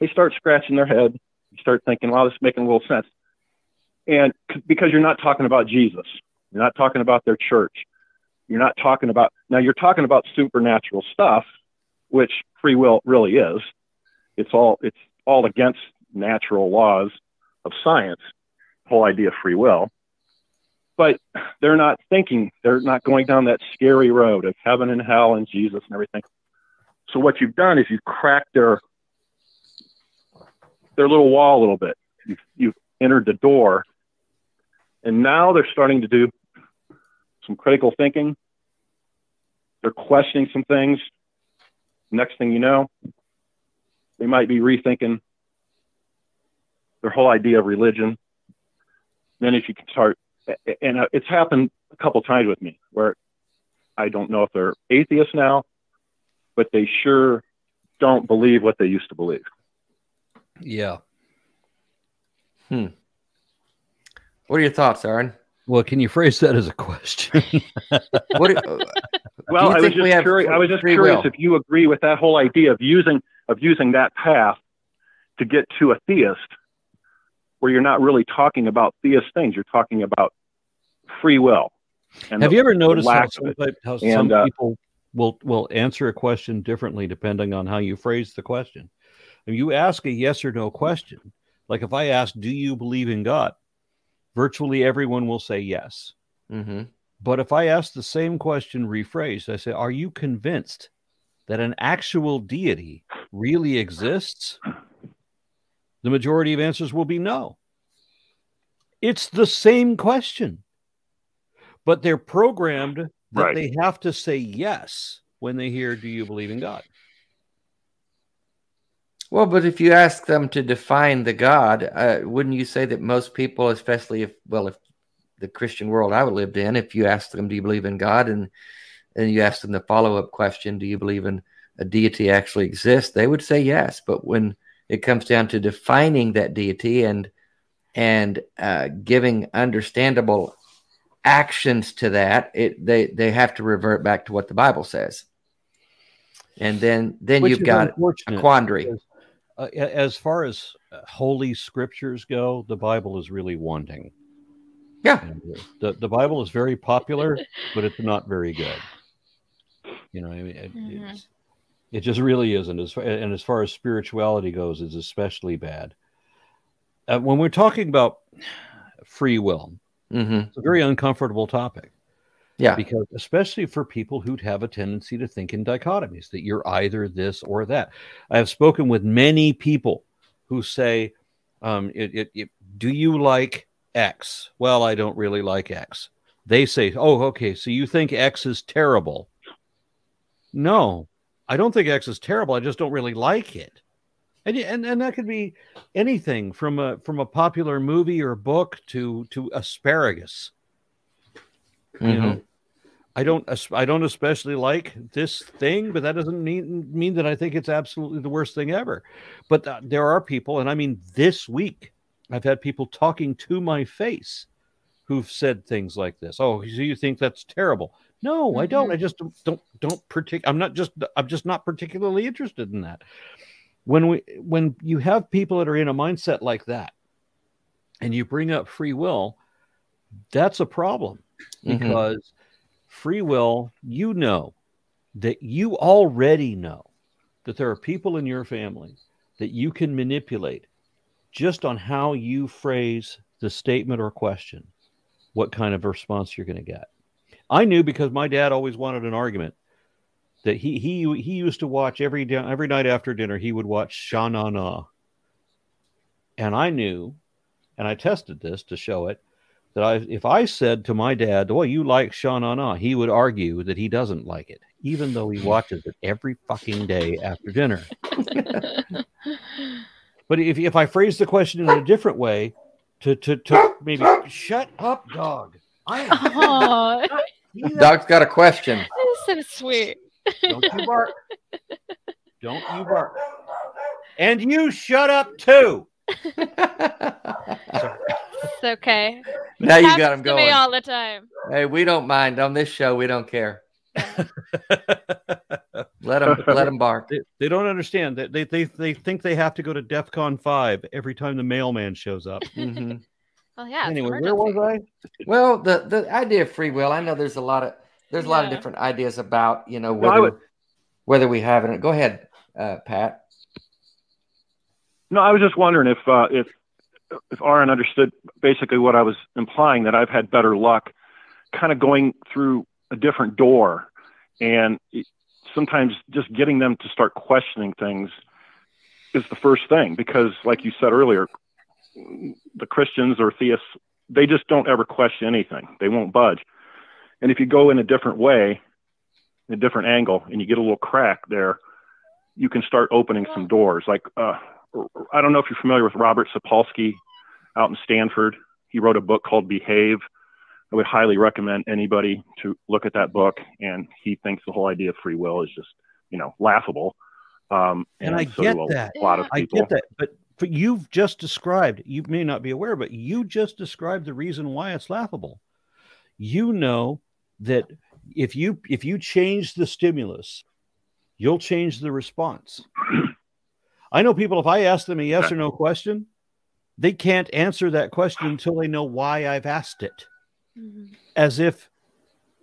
they start scratching their head, you start thinking, wow, this is making a little sense. And because you're not talking about Jesus, you're not talking about their church, you're not talking about, now you're talking about supernatural stuff, which free will really is. It's all, it's all against natural laws of science, whole idea of free will. But they're not thinking, they're not going down that scary road of heaven and hell and Jesus and everything. So what you've done is you've cracked their their little wall a little bit. You've, you've entered the door, and now they're starting to do some critical thinking. They're questioning some things. Next thing you know, they might be rethinking their whole idea of religion. Then, if you can start, and it's happened a couple times with me where I don't know if they're atheists now, but they sure don't believe what they used to believe. Yeah. Hmm. What are your thoughts, Aron? Well, can you phrase that as a question? what do, uh, well, I was just curious. I was just curious will? if you agree with that whole idea of using of using that path to get to a theist, where you're not really talking about theist things. You're talking about free will. Have the, you ever noticed how, some, how and, some uh, people will will answer a question differently depending on how you phrase the question? If you ask a yes or no question, like if I ask, "Do you believe in God?" virtually everyone will say yes. Mm-hmm. But if I ask the same question rephrased, I say, Are you convinced that an actual deity really exists? The majority of answers will be no. It's the same question, but they're programmed that Right. they have to say yes when they hear, Do you believe in God? Well, but if you ask them to define the God, uh, wouldn't you say that most people, especially if, well, if the Christian world I lived in, if you ask them, "Do you believe in God?" and and you ask them the follow up question, "Do you believe in a deity actually exists?" they would say yes. But when it comes down to defining that deity and and uh, giving understandable actions to that, it they they have to revert back to what the Bible says, and then then Which you've got a quandary. because, uh, as far as uh, holy scriptures go, the Bible is really wanting. Yeah. And, The, the Bible is very popular, but it's not very good. You know, I mean, it, Mhm. It just really isn't. As far, and as far as spirituality goes, it's especially bad. Uh, when we're talking about free will, hmm it's a very uncomfortable topic. Yeah. because especially for people who'd have a tendency to think in dichotomies that you're either this or that. I have spoken with many people who say um, it, it, it, do you like x? Well i don't really like x. They say oh okay so you think x is terrible? No i don't think x is terrible. I just don't really like it. And, and and that could be anything from a from a popular movie or book to to asparagus. You Mhm. know i don't i don't especially like this thing but that doesn't mean mean that i think it's absolutely the worst thing ever. But uh, there are people and i mean this week i've had people talking to my face who've said things like this. Oh so you think that's terrible no i don't i just don't don't, don't partic- i'm not just i'm just not particularly interested in that when we when you have people that are in a mindset like that and you bring up free will that's a problem Mhm. because free will, you know that you already know that there are people in your family that you can manipulate just on how you phrase the statement or question, what kind of response you're going to get. I knew because my dad always wanted an argument that he he he used to watch every day, every night after dinner. He would watch Sha Na Na, and I knew, and I tested this to show it that I if I said to my dad, "Well, you like Sha Na Na," he would argue that he doesn't like it, even though he watches it every fucking day after dinner. but if if I phrase the question in a different way, to to to maybe shut up, dog. I am Aw, Doc's got a question. that's so sweet. Don't you bark. Don't you bark. And you shut up too. It's okay. now you got Happens him to me going. all the time. Hey, we don't mind on this show. We don't care. Let them let them bark. They, they don't understand that they, they they think they have to go to DEF CON 5 every time the mailman shows up. Mhm. Well, yeah. anyway, where was I? Well, the the idea of free will. I know there's a lot of there's a lot of different ideas about you know No, whether would- whether we have it. Go ahead, uh, Pat. No, I was just wondering if uh, if if Aron understood basically what I was implying that I've had better luck, kind of going through a different door, and sometimes just getting them to start questioning things is the first thing because, like you said earlier, the Christians or theists they just don't ever question anything. They won't budge, and if you go in a different way, a different angle, and you get a little crack there, you can start opening some doors. Like uh, I don't know if you're familiar with Robert Sapolsky out in Stanford. He wrote a book called Behave. I would highly recommend anybody to look at that book. And he thinks the whole idea of free will is just, you know, laughable. Um, And I so get do a that. lot of I people. get that, but but you've just described. You may not be aware, but you just described the reason why it's laughable. You know that if you if you change the stimulus, you'll change the response. I know people. If I ask them a yes or no question, they can't answer that question until they know why I've asked it, Mhm. as if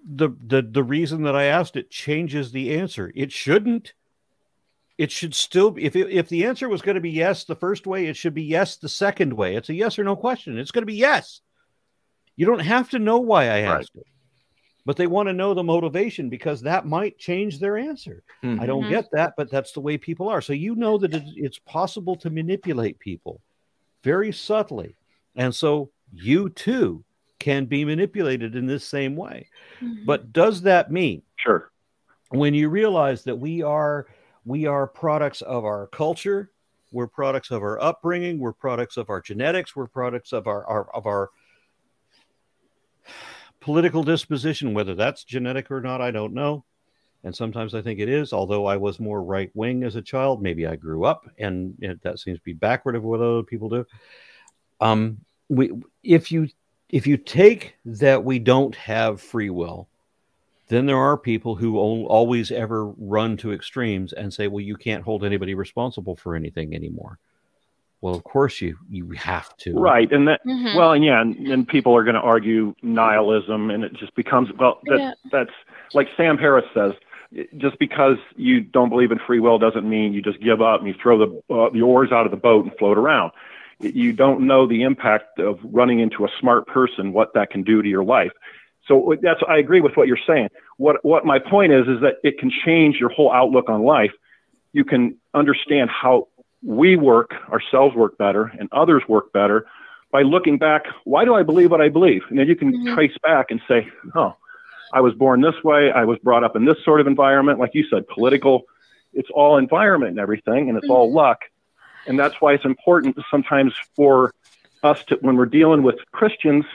the the the reason that I asked it changes the answer. It shouldn't it should still be if it, if the answer was going to be yes the first way it should be yes the second way. It's a yes or no question. It's going to be yes. You don't have to know why i Right. asked it. But they want to know the motivation because that might change their answer. I don't Mhm. get that but that's the way people are. So you know that it's possible to manipulate people very subtly. And so you too can be manipulated in this same way. Mhm. but does that mean Sure. when you realize that we are we are products of our culture. We're products of our upbringing. We're products of our genetics. We're products of our, our of our political disposition. Whether that's genetic or not i don't know. And sometimes i think it is although i was more right wing as a child maybe i grew up and that seems to be backward of what other people do. Um we if you if you take that we don't have free will then there are people who always ever run to extremes and say, well, you can't hold anybody responsible for anything anymore. Well, of course you you have to. Right. And that, Mhm. well, and yeah, and, and people are going to argue nihilism, and it just becomes well. That, Yeah. That's like Sam Harris says. Just because you don't believe in free will doesn't mean you just give up and you throw the uh, the oars out of the boat and float around. You don't know the impact of running into a smart person, what that can do to your life. So that's I agree with what you're saying. What what my point is is that it can change your whole outlook on life. You can understand how we work, ourselves work better, and others work better by looking back. Why do I believe what I believe? And then you can Mhm. trace back and say, oh, I was born this way. I was brought up in this sort of environment, like you said, political. It's all environment and everything, and it's all luck. And that's why it's important sometimes for us to, when we're dealing with Christians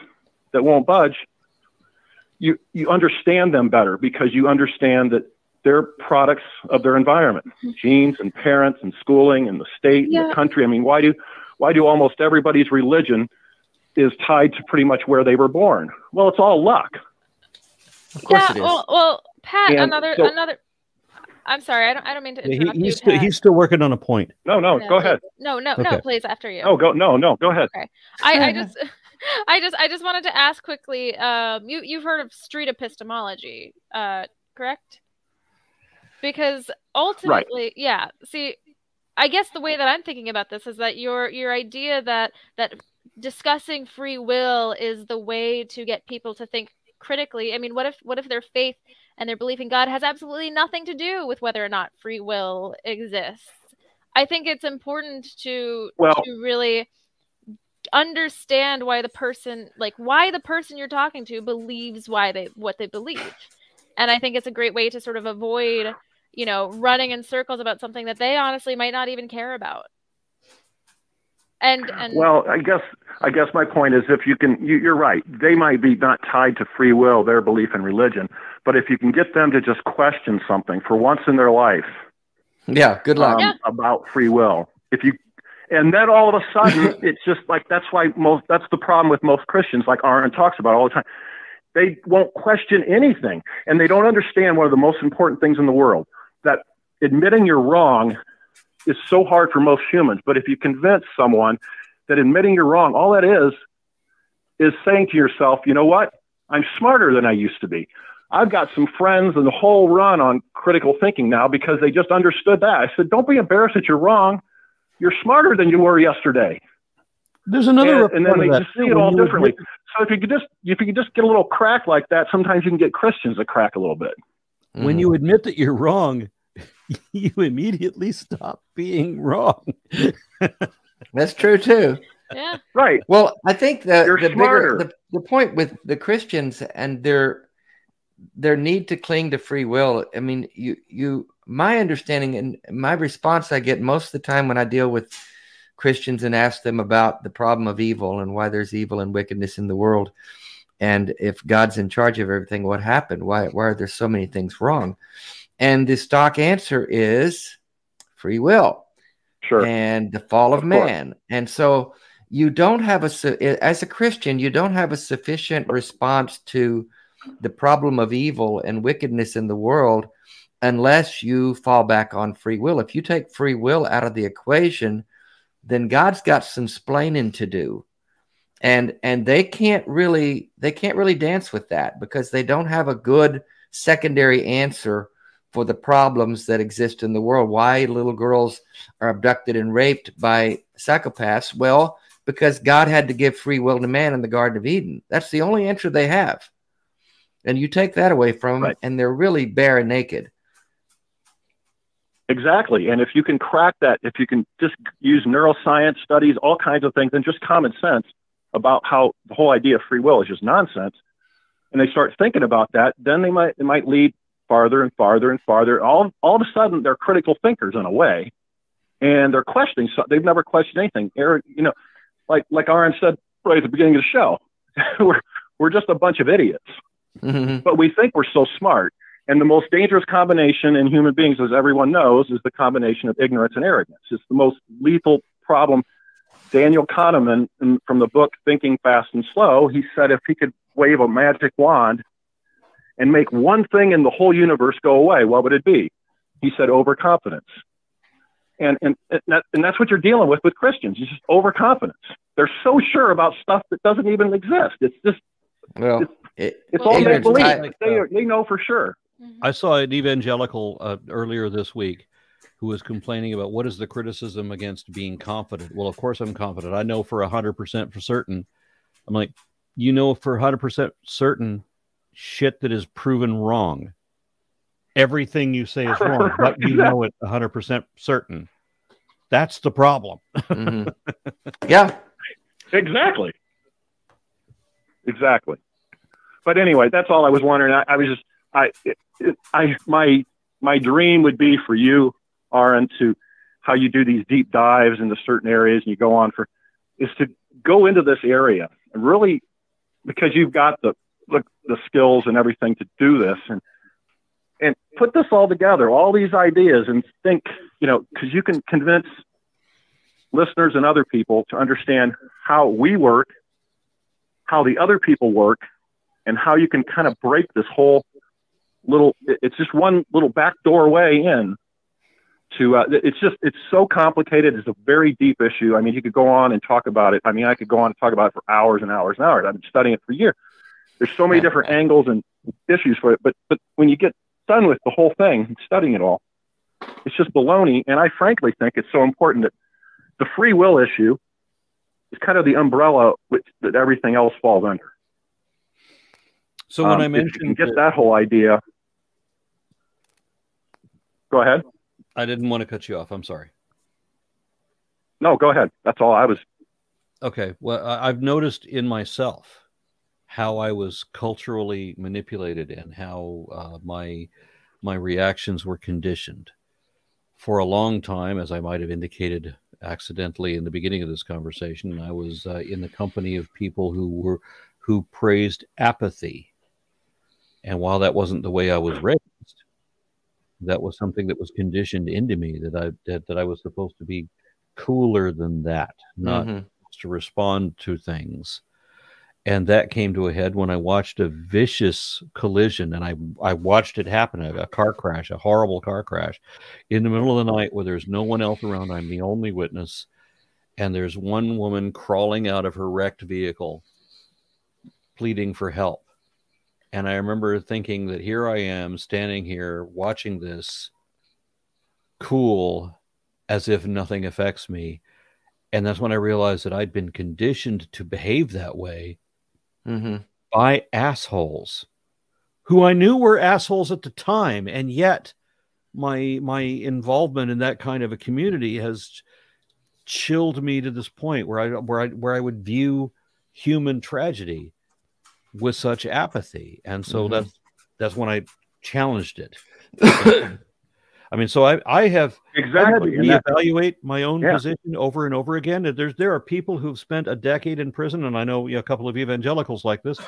that won't budge, you you understand them better because you understand that they're products of their environment, mm-hmm. genes and parents and schooling and the state and Yeah. the country. I mean, why do why do almost everybody's religion is tied to pretty much where they were born? Well, it's all luck. Of course yeah, it is. well, well, Pat, And another so- another. I'm sorry, I don't. I don't mean to He- interrupt you, he's, still, Pat. he's still working on a point. No, no, No, go ahead. No, no, no, please, after you. Oh, go no, no, go ahead. Okay. I, I just, I just, I just wanted to ask quickly. Um, you you've heard of street epistemology, uh, correct? Because ultimately, yeah. See, I guess the way that I'm thinking about this is that your your idea that that discussing free will is the way to get people to think critically. I mean, what if what if their faith and their belief in God has absolutely nothing to do with whether or not free will exists? I think it's important to Well- to really understand why the person like why the person you're talking to believes why they what they believe. And I think it's a great way to sort of avoid, you know, running in circles about something that they honestly might not even care about. And and Well, I guess I guess my point is if you can, you, you're right. They might be not tied to free will, their belief in religion, but if you can get them to just question something for once in their life Yeah, good luck. um, Yeah. about free will, if you, and then all of a sudden it's just like that's why most that's the problem with most Christians, like Aron talks about all the time. They won't question anything, and they don't understand one of the most important things in the world that admitting you're wrong is so hard for most humans. But if you convince someone that admitting you're wrong, all that is, is saying to yourself, you know what? I'm smarter than I used to be. I've got some friends and the whole run on critical thinking now because they just understood that. I said, don't be embarrassed that you're wrong. You're smarter than you were yesterday. There's another And, and then report they just see it all differently. admit- So if you could just if you could just get a little crack like that, sometimes you can get Christians to crack a little bit. When Mhm. you admit that you're wrong, you immediately stop being wrong. That's true too. yeah. Right. Well, I think the You're the bigger the, the point with the Christians and their their need to cling to free will. I mean, you you my understanding and my response I get most of the time when I deal with Christians and ask them about the problem of evil and why there's evil and wickedness in the world, and if God's in charge of everything, what happened? Why why are there so many things wrong? And the stock answer is free will Sure. and the fall of, Of course. man. And so you don't have a as a Christian, you don't have a sufficient response to the problem of evil and wickedness in the world unless you fall back on free will. If you take free will out of the equation, then God's got some splaining to do. And and they can't really they can't really dance with that because they don't have a good secondary answer for the problems that exist in the world. Why little girls are abducted and raped by psychopaths? Well, because God had to give free will to man in the Garden of Eden. That's the only answer they have. And you take that away from them, Right. and they're really bare and naked. Exactly. And if you can crack that, if you can just use neuroscience studies, all kinds of things, and just common sense about how the whole idea of free will is just nonsense, and they start thinking about that, then they might it might lead farther and farther and farther. All all of a sudden, they're critical thinkers in a way, and they're questioning. So they've never questioned anything. Eric, you know, like like Aron said right at the beginning of the show, we're we're just a bunch of idiots Mhm. but we think we're so smart. And the most dangerous combination in human beings, as everyone knows, is the combination of ignorance and arrogance. It's the most lethal problem. Daniel Kahneman, from the book Thinking Fast and Slow, he said if he could wave a magic wand and make one thing in the whole universe go away, what would it be? He said overconfidence. And, and, and, that, and that's what you're dealing with with Christians. It's just overconfidence. They're so sure about stuff that doesn't even exist. It's just, Well, it, it's Well, all they believe. I- They, they know for sure. Mhm. I saw an evangelical uh, earlier this week who was complaining about what is the criticism against being confident. Well, of course I'm confident. I know for hundred percent for certain. I'm like, you know, for hundred percent certain, shit that is proven wrong. Everything you say is wrong, but you know it hundred percent certain. That's the problem. mhm. yeah, Exactly. Exactly. But anyway, that's all I was wondering. I, I was just, I, it, it, I, my, my dream would be for you, Aron, to how you do these deep dives into certain areas and you go on for, is to go into this area and really, because you've got the, the, the skills and everything to do this and, and put this all together, all these ideas and think, you know, because you can convince listeners and other people to understand how we work, how the other people work, and how you can kind of break this whole little. It's just one little back doorway in. To uh, it's just it's so complicated. It's a very deep issue. I mean, you could go on and talk about it. I mean, I could go on and talk about it for hours and hours and hours. I've been studying it for years. There's so many different angles and issues for it, but but when you get done with the whole thing, and studying it all, it's just baloney. And I frankly think it's so important that the free will issue is kind of the umbrella which that everything else falls under. So when Um, I if you mentioned can get that- that whole idea, go ahead. I didn't want to cut you off. I'm sorry. No, go ahead. That's all I was. Okay. Well, I've noticed in myself how I was culturally manipulated and how uh, my my reactions were conditioned. For a long time, as I might have indicated accidentally in the beginning of this conversation, I was uh, in the company of people who were who praised apathy. And while that wasn't the way I was raised, that was something that was conditioned into me that I that, that I was supposed to be cooler than that, not Mhm. to respond to things. And that came to a head when I watched a vicious collision, and I I watched it happen a, a car crash, a horrible car crash, in the middle of the night where there's no one else around. I'm the only witness, and there's one woman crawling out of her wrecked vehicle, pleading for help. And I remember thinking that here I am standing here watching this, cool, as if nothing affects me. And that's when I realized that I'd been conditioned to behave that way Mhm. by assholes who I knew were assholes at the time. And yet my my involvement in that kind of a community has chilled me to this point where I where I where I would view human tragedy with such apathy. And so Mhm. that's that's when I challenged it. I mean, so I, I have Exactly. to And that- reevaluate my own Yeah. position over and over again. There's there are people who've spent a decade in prison, and I know you know, a couple of evangelicals like this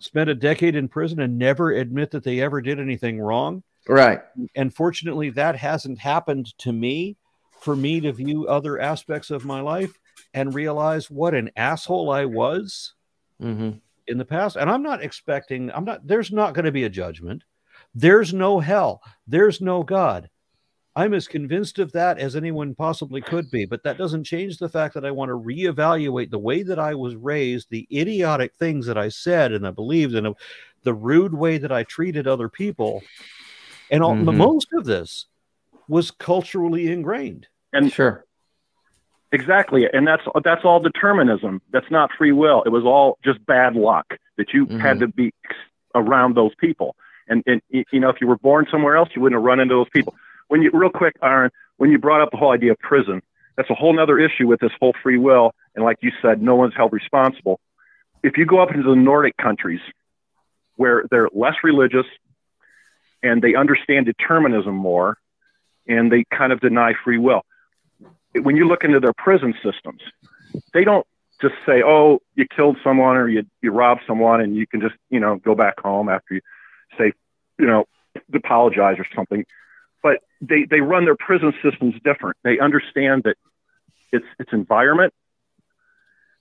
spent a decade in prison and never admit that they ever did anything wrong. Right. And fortunately, that hasn't happened to me. For me to view other aspects of my life and realize what an asshole I was hmm in the past. And I'm not expecting, I'm not, there's not going to be a judgment. There's no hell. There's no God. I'm as convinced of that as anyone possibly could be. But that doesn't change the fact that I want to reevaluate the way that I was raised, the idiotic things that I said and I believed, and the rude way that I treated other people. And all, Mhm. most of this was culturally ingrained. and Sure. Exactly, and that's that's all determinism. That's not free will. It was all just bad luck that you Mhm. had to be around those people. And and you know, if you were born somewhere else, you wouldn't have run into those people. When you real quick, Aron, when you brought up the whole idea of prison, that's a whole nother issue with this whole free will. And like you said, no one's held responsible. If you go up into the Nordic countries, where they're less religious and they understand determinism more, and they kind of deny free will when you look into their prison systems, they don't just say, "Oh, you killed someone or you you robbed someone, and you can just you know go back home after you say, you know, apologize or something." But they they run their prison systems different. They understand that it's it's environment.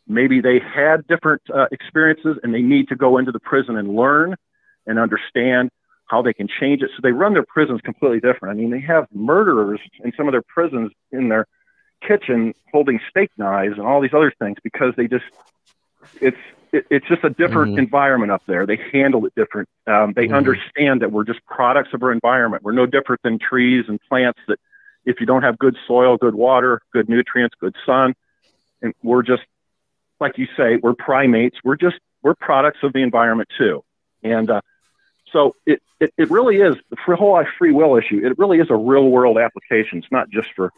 Maybe they had different uh, experiences, and they need to go into the prison and learn and understand how they can change it. So they run their prisons completely different. I mean, they have murderers in some of their prisons in their kitchen holding steak knives and all these other things because they just it's it, it's just a different Mhm. environment up there. They handle it different. Um, they Mhm. understand that we're just products of our environment. We're no different than trees and plants that if you don't have good soil, good water, good nutrients, good sun, and we're just like you say, we're primates. We're just we're products of the environment too. And uh, so it, it it really is the whole free will issue. It really is a real world application. It's not just for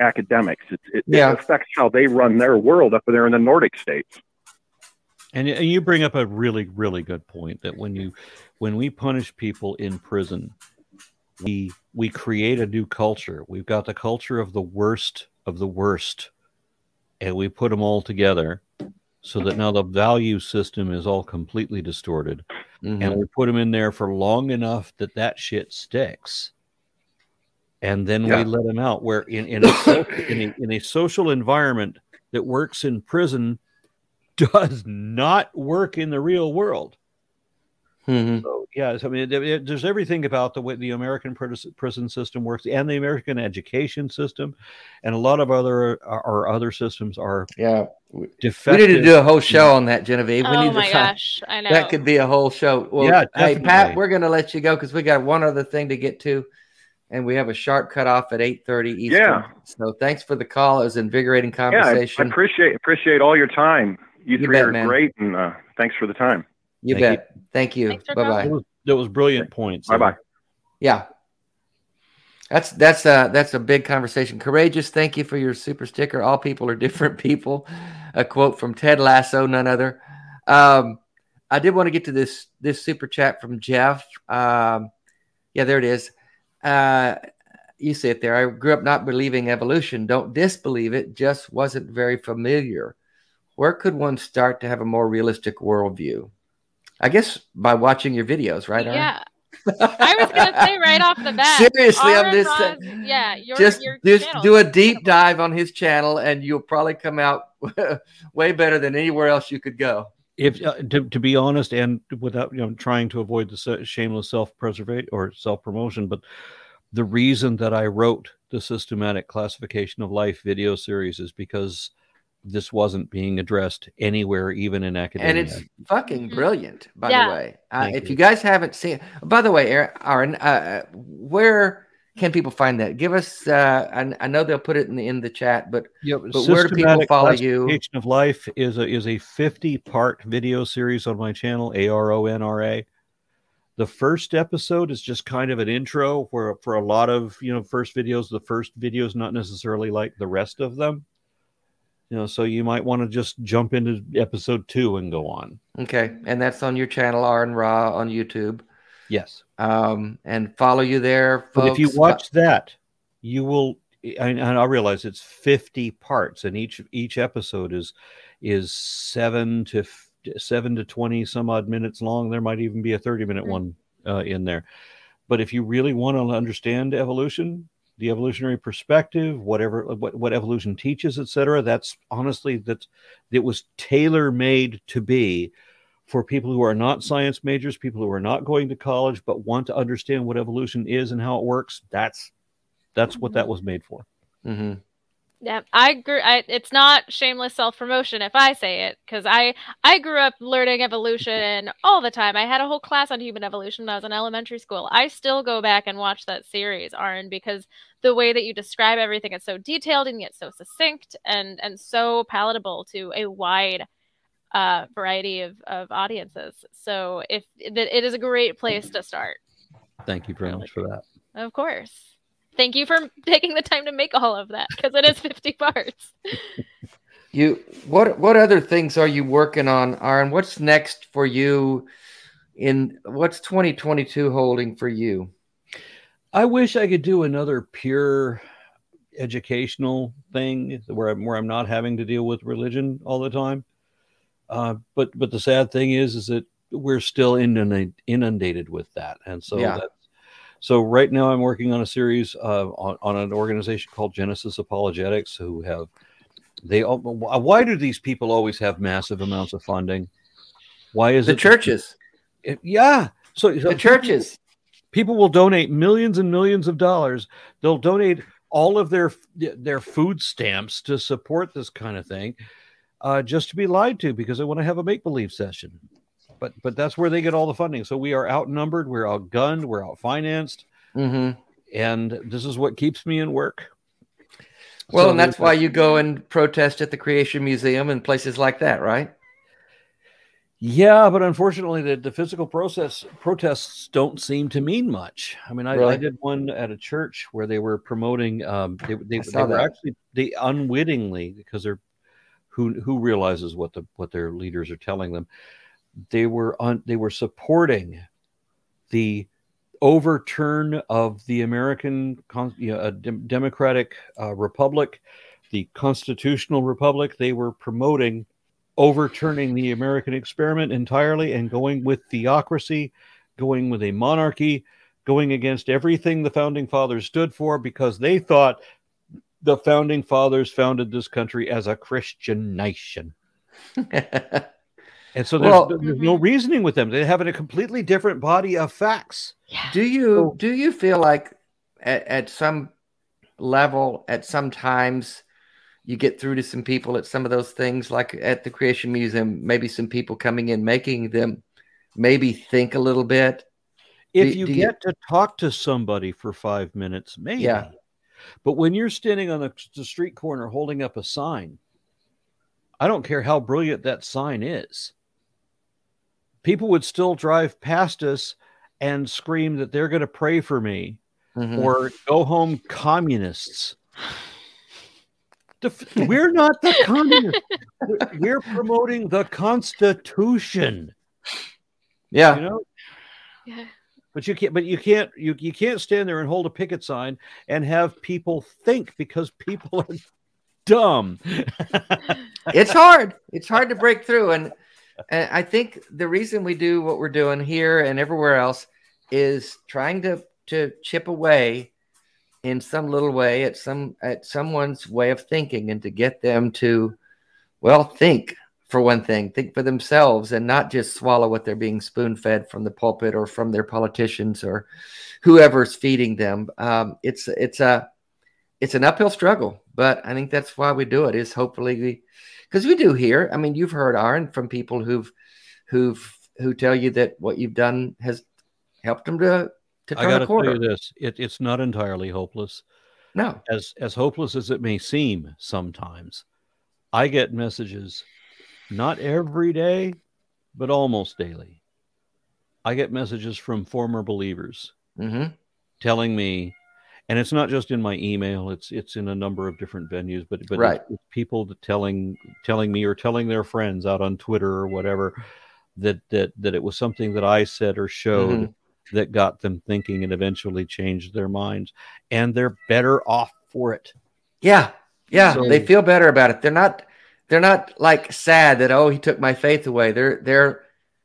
academics. It, it, Yeah. it affects how they run their world up there in the Nordic states. And you bring up a really, really good point that when you when we punish people in prison, we we create a new culture. We've got the culture of the worst of the worst, and we put them all together so that now the value system is all completely distorted. Mhm. And we put them in there for long enough that that shit sticks. And then Yeah. we let them out where in, in, a, in, a, in a social environment that works in prison does not work in the real world. Mhm. So, yes, I mean, there- there- there's everything about the way the American prison system works and the American education system, and a lot of other our, our other systems are Yeah. Defective. We need to do a whole show on that, Genevieve. We oh need my to find, gosh, I know. that could be a whole show. Well, Yeah, hey Pat, we're gonna let you go because we got one other thing to get to, and we have a sharp cutoff at eight thirty Eastern. Yeah. So thanks for the call. It was an invigorating Yeah, I, I appreciate appreciate all your time. You, You three bet, are man. great, and uh, thanks for the time. You Thank bet. Thank you. Thanks for Bye That bye. was, that was brilliant points. Bye bye. Yeah. That's that's a that's a big conversation. Courageous, thank you for your super sticker. All people are different people. A quote from Ted Lasso, none other. Um, I did want to get to this this super chat from Jeff. Um, yeah, there it is. Uh, you see it there. I grew up not believing evolution. Don't disbelieve it. Just wasn't very familiar. Where could one start to have a more realistic worldview? I guess by watching your videos, right? Aron? Yeah. I was gonna say right off the bat. Seriously, I'm just Ross- yeah, your, just your just channel do a deep dive on his channel, and you'll probably come out way better than anywhere else you could go. If uh, to, to be honest and without you know trying to avoid the shameless self-preservation or self-promotion but the reason that i wrote the systematic classification of life video series is because this wasn't being addressed anywhere even in academia And it's fucking Mhm. brilliant, by Yeah. the way. Uh, if you. you guys haven't seen, by the way, Aron, Aron uh, where can people find that? Give us. Uh, I, I know they'll put it in the in the chat, but Yeah, But where do people follow you? Classification of Life is a is a 50 part video series on my channel, A R O N R A. The first episode is just kind of an intro where for a lot of you know first videos, the first video is not necessarily like the rest of them. You know, so you might want to just jump into episode two and go on. okay, and that's on your channel, Aron Ra on YouTube. Yes. Um, and follow you there, folks. But if you watch that, you will and, and I realize it's 50 parts and each each episode is is 7 to f- 7 to 20 some odd minutes long. There might even be a 30 minute Mhm. one uh, in there. But if you really want to understand evolution, the evolutionary perspective, whatever what, what evolution teaches, etc., that's honestly that it was tailor made to be for people who are not science majors, people who are not going to college but want to understand what evolution is and how it works. That's that's what that was made for. hmm Yeah, I grew. I, it's not shameless self promotion if I say it, because I I grew up learning evolution all the time. I had a whole class on human evolution when I was in elementary school. I still go back and watch that series, Aron, because the way that you describe everything is so detailed and yet so succinct and and so palatable to a wide uh, variety of of audiences. So if it, it is a great place to start, Thank you very much for that. of course. Thank you for taking the time to make all of that because it is 50 parts. You what what other things are you working on, Aron? What's next for you? In what's 2022 holding for you? I wish I could do another pure educational thing where I'm where I'm not having to deal with religion all the time. Uh, but but the sad thing is is that we're still inundated inundated with that, and so Yeah. that's so right now I'm working on a series uh, on on an organization called Genesis Apologetics who have they all, why do these people always have massive amounts of funding? Why is The it churches, it- yeah. So, so the churches. people will donate millions and millions of dollars they'll donate all of their their food stamps to support this kind of thing uh, just to be lied to because they want to have a make-believe session but but that's where they get all the funding so we are outnumbered we're outgunned we're outfinanced hmm and this is what keeps me in work Well, So and that's why you go and protest at the Creation Museum and places like that, right? Yeah, but unfortunately, the, the physical process protests don't seem to mean much. I mean, I, I did one at a church where they were promoting. Um, they they, they were actually they unwittingly because they're who who realizes what the what their leaders are telling them. They were on they were supporting the overturn of the American you know, democratic uh, republic, the constitutional republic. They were promoting overturning the American experiment entirely and going with theocracy, going with a monarchy, going against everything the founding fathers stood for because they thought the founding fathers founded this country as a Christian nation. And so there's, Well- there's no mm-hmm. reasoning with them. They have a completely different body of facts. Yeah. do you do you feel like at, at some level, at some times, you get through to some people at some of those things, like at the Creation Museum, maybe some people coming in, making them maybe think a little bit. If Do- you do you- get to talk to somebody for five minutes, maybe. Yeah. But when you're standing on the, the street corner holding up a sign, I don't care how brilliant that sign is. people would still drive past us and scream that they're going to pray for me Mhm. or go home communists. Def- We're not the communists. We're- We're promoting the Constitution. yeah. You know, Yeah. But you can't. But you can't. You you can't stand there and hold a picket sign and have people think because people are dumb. it's hard. It's hard to break through, and, and I think the reason we do what we're doing here and everywhere else is trying to to chip away in some little way at some at someone's way of thinking and to get them to well think for one thing think for themselves and not just swallow what they're being spoon fed from the pulpit or from their politicians or whoever's feeding them. Um, it's it's a it's an uphill struggle but i think that's why we do it is hopefully because we do hear i mean you've heard aron from people who've who've who tell you that what you've done has helped them to to I turn got a to tell corner. you this: it, it's not entirely hopeless. no. As as hopeless as it may seem, sometimes I get messages, not every day, but almost daily. I get messages from former believers hmm telling me and it's not just in my email it's it's in a number of different venues but but Right. it's, it's people telling telling me or telling their friends out on twitter or whatever that that that it was something that i said or showed Mhm. that got them thinking and eventually changed their minds and they're better off for it Yeah, yeah, So- they feel better about it. They're not they're not like sad that oh he took my faith away. They're they're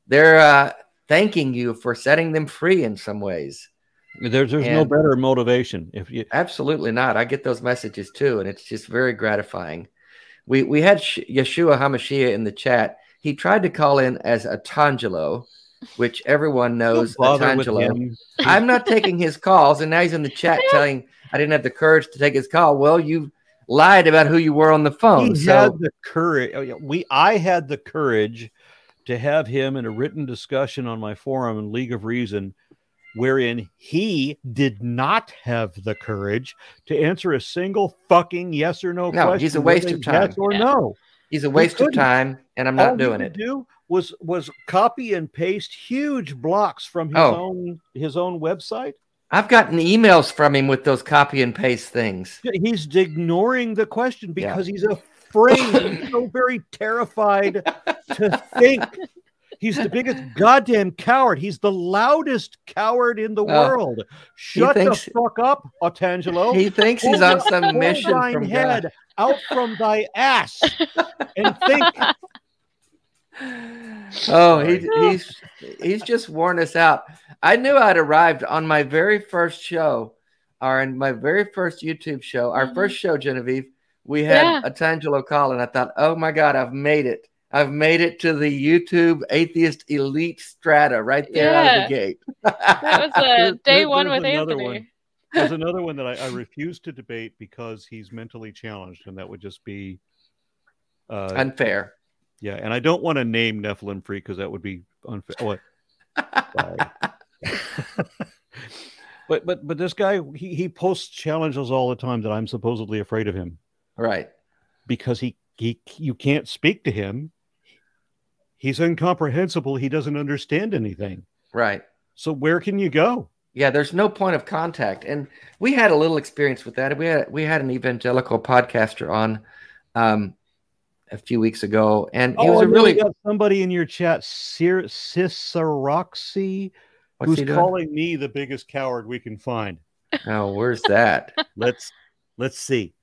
they're uh, thanking you for setting them free in some ways. there's there's no better motivation if you Absolutely not. I get those messages too, and it's just very gratifying. We we had Sh- Yeshua Hamashiach in the chat. He tried to call in as Otangelo, which everyone knows. don't bother with Tangelo. him I'm not taking his calls, and now he's in the chat telling I didn't have the courage to take his call. Well, you lied about who you were on the phone. he so had the courage oh, we i had the courage to have him in a written discussion on my forum in league of reason wherein he did not have the courage to answer a single fucking yes or no, No, question he's a waste of time. yes or Yeah. no he's a waste of time, and I'm not he doing it. do was was copy and paste huge blocks from his Oh. own his own website I've gotten emails from him with those copy and paste things. he's ignoring the question because he's afraid he's so very terrified to think. He's the biggest goddamn coward. He's the loudest coward in the Oh, world. shut thinks- the fuck up otangelo. He thinks he's on some mission from head God. out from thy ass and think Oh, he, he's he's just worn us out. I knew I'd arrived on my very first show, or in my very first YouTube show, our Mhm. first show, Genevieve. We had Yeah. Otangelo call, and I thought, oh my God, I've made it. I've made it to the YouTube atheist elite strata right there out of the gate. That was uh, day there- one there's with another Anthony. one. there's another one that I, I refuse to debate because he's mentally challenged and that would just be uh, Unfair. Yeah, and I don't want to name Nephilim Free because that would be unfair. What? But but but this guy he, he posts challenges all the time that I'm supposedly afraid of him Right. because he he you can't speak to him. He's incomprehensible. He doesn't understand anything. Right. So where can you go? Yeah, there's no point of contact, and we had a little experience with that. We had we had an evangelical podcaster on um, a few weeks ago, and he oh, was a and really got somebody in your chat, Cir- Ciceroxy, who's calling me the biggest coward we can find. Oh, where's that? Let's let's see.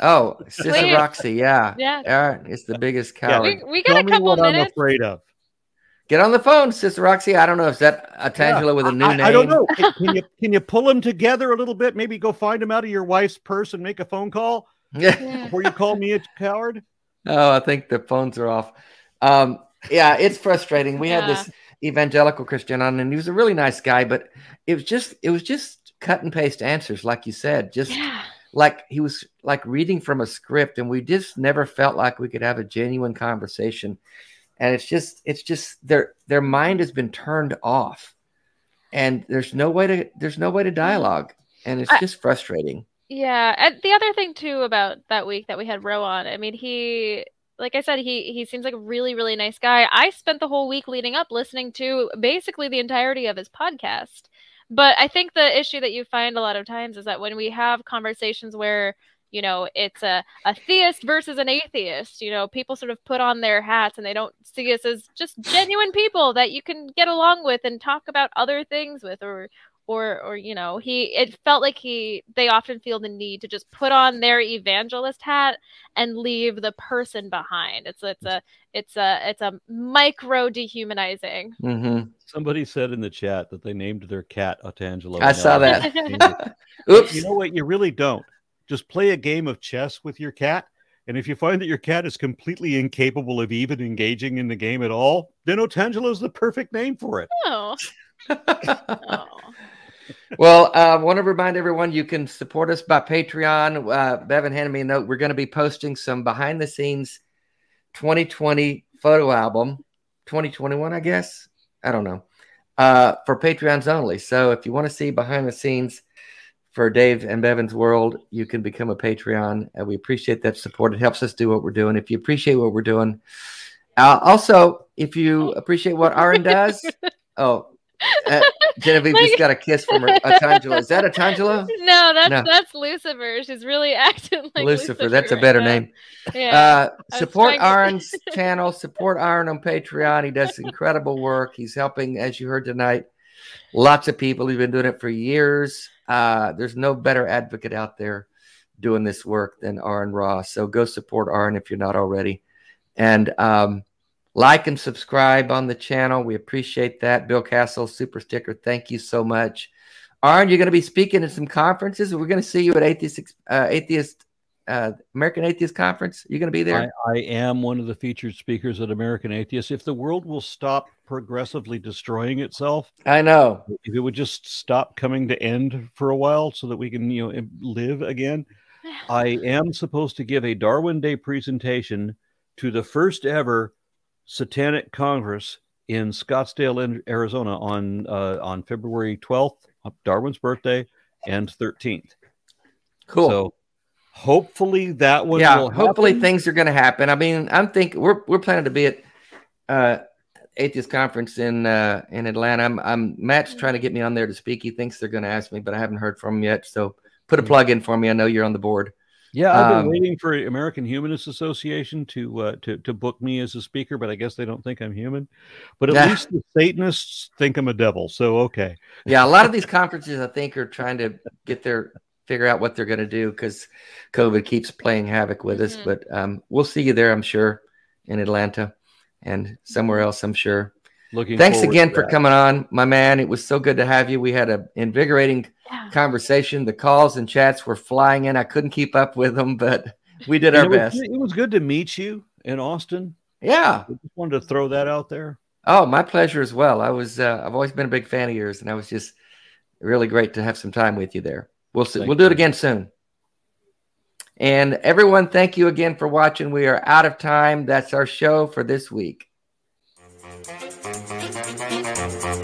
Oh, Sister yeah, Yeah. Aron is the biggest Yeah. coward. We, we got Tell a me couple what I'm minutes. afraid of. Get on the phone, Sister Roxy. I don't know if that a Tangela with a new I, name. I don't know. Can, can you can you pull them together a little bit? Maybe go find them out of your wife's purse and make a phone call Yeah. Yeah. before you call me a coward. Oh, I think the phones are off. Um, yeah, it's frustrating. We had this evangelical Christian on, and he was a really nice guy, but it was just it was just cut and paste answers, like you said, just Yeah. like he was like reading from a script, and we just never felt like we could have a genuine conversation. And it's just it's just their their mind has been turned off, and there's no way to there's no way to dialogue, and it's I- just frustrating. Yeah, and the other thing too about that week that we had Roe on, I mean, he like I said, he he seems like a really really nice guy. I spent the whole week leading up listening to basically the entirety of his podcast. But I think the issue that you find a lot of times is that when we have conversations where you know it's a, a theist versus an atheist you know people sort of put on their hats and they don't see us as just genuine people that you can get along with and talk about other things with or or or you know he it felt like he they often feel the need to just put on their evangelist hat and leave the person behind it's it's a it's a it's a micro dehumanizing Mm-hmm. Somebody said in the chat that they named their cat Otangelo. I saw that. Oops. You know what? You really don't. Just play a game of chess with your cat. And if you find that your cat is completely incapable of even engaging in the game at all, then Otangelo is the perfect name for it. oh. oh. Well, I uh, want to remind everyone you can support us by Patreon. Uh, Bevan handed me a note. We're going to be posting some behind the scenes 2020 photo album, 2021, I guess. I don't know, uh, for Patreons only. So if you want to see behind the scenes for Dave and Bevan's World, you can become a Patreon. And we appreciate that support. It helps us do what we're doing. If you appreciate what we're doing, uh, also, if you appreciate what Aron does, oh, uh, Genevieve Like- just got a kiss from her. Otangelo. Is that Otangelo? No, that's No. that's Lucifer. She's really acting like Lucifer. That's a better now. name. Yeah. Uh, support Aron's channel. Support Aron on Patreon. He does incredible work. He's helping, as you heard tonight, lots of people. He's been doing it for years. Uh, there's no better advocate out there doing this work than Aron Ross. So go support Aron if you're not already. And um, like and subscribe on the channel. We appreciate that. Bill Castle, super sticker. Thank you so much. Aron, you're going to be speaking at some conferences. We're going to see you at Atheist, uh, Atheist uh, American Atheist Conference. You're going to be there. I, I am one of the featured speakers at American Atheists. If the world will stop progressively destroying itself, I know. if it would just stop coming to end for a while so that we can, you know, live again, I am supposed to give a Darwin Day presentation to the first ever Satanic Congress in Scottsdale, Arizona, on uh, on February 12th, Darwin's birthday, and 13th. Cool. So hopefully that one yeah. will Hopefully happen. things are going to happen. I mean, I'm thinking we're we're planning to be at uh, Atheist Conference in uh, in Atlanta. I'm, I'm Matt's trying to get me on there to speak. He thinks they're going to ask me, but I haven't heard from him yet. So put a plug in for me. I know you're on the board. Yeah, I've been Um, waiting for American Humanist Association to uh, to to book me as a speaker, but I guess they don't think I'm human. But at Yeah. least the Satanists think I'm a devil, so okay. Yeah, a lot of these conferences I think are trying to get their figure out what they're going to do because COVID keeps playing havoc with us. Mhm. But um, we'll see you there, I'm sure, in Atlanta and somewhere else, I'm sure. Looking. Thanks again for coming on, my man. It was so good to have you. We had an invigorating Yeah. conversation. The calls and chats were flying in. I couldn't keep up with them, but we did And our it was, best. It was good to meet you in Austin. Yeah. I just wanted to throw that out there. Oh, my pleasure as well. I was. Uh, I've always been a big fan of yours, and I was just really great to have some time with you there. We'll see. Thank we'll do it again soon. And everyone, thank you again for watching. We are out of time. That's our show for this week. Thank you.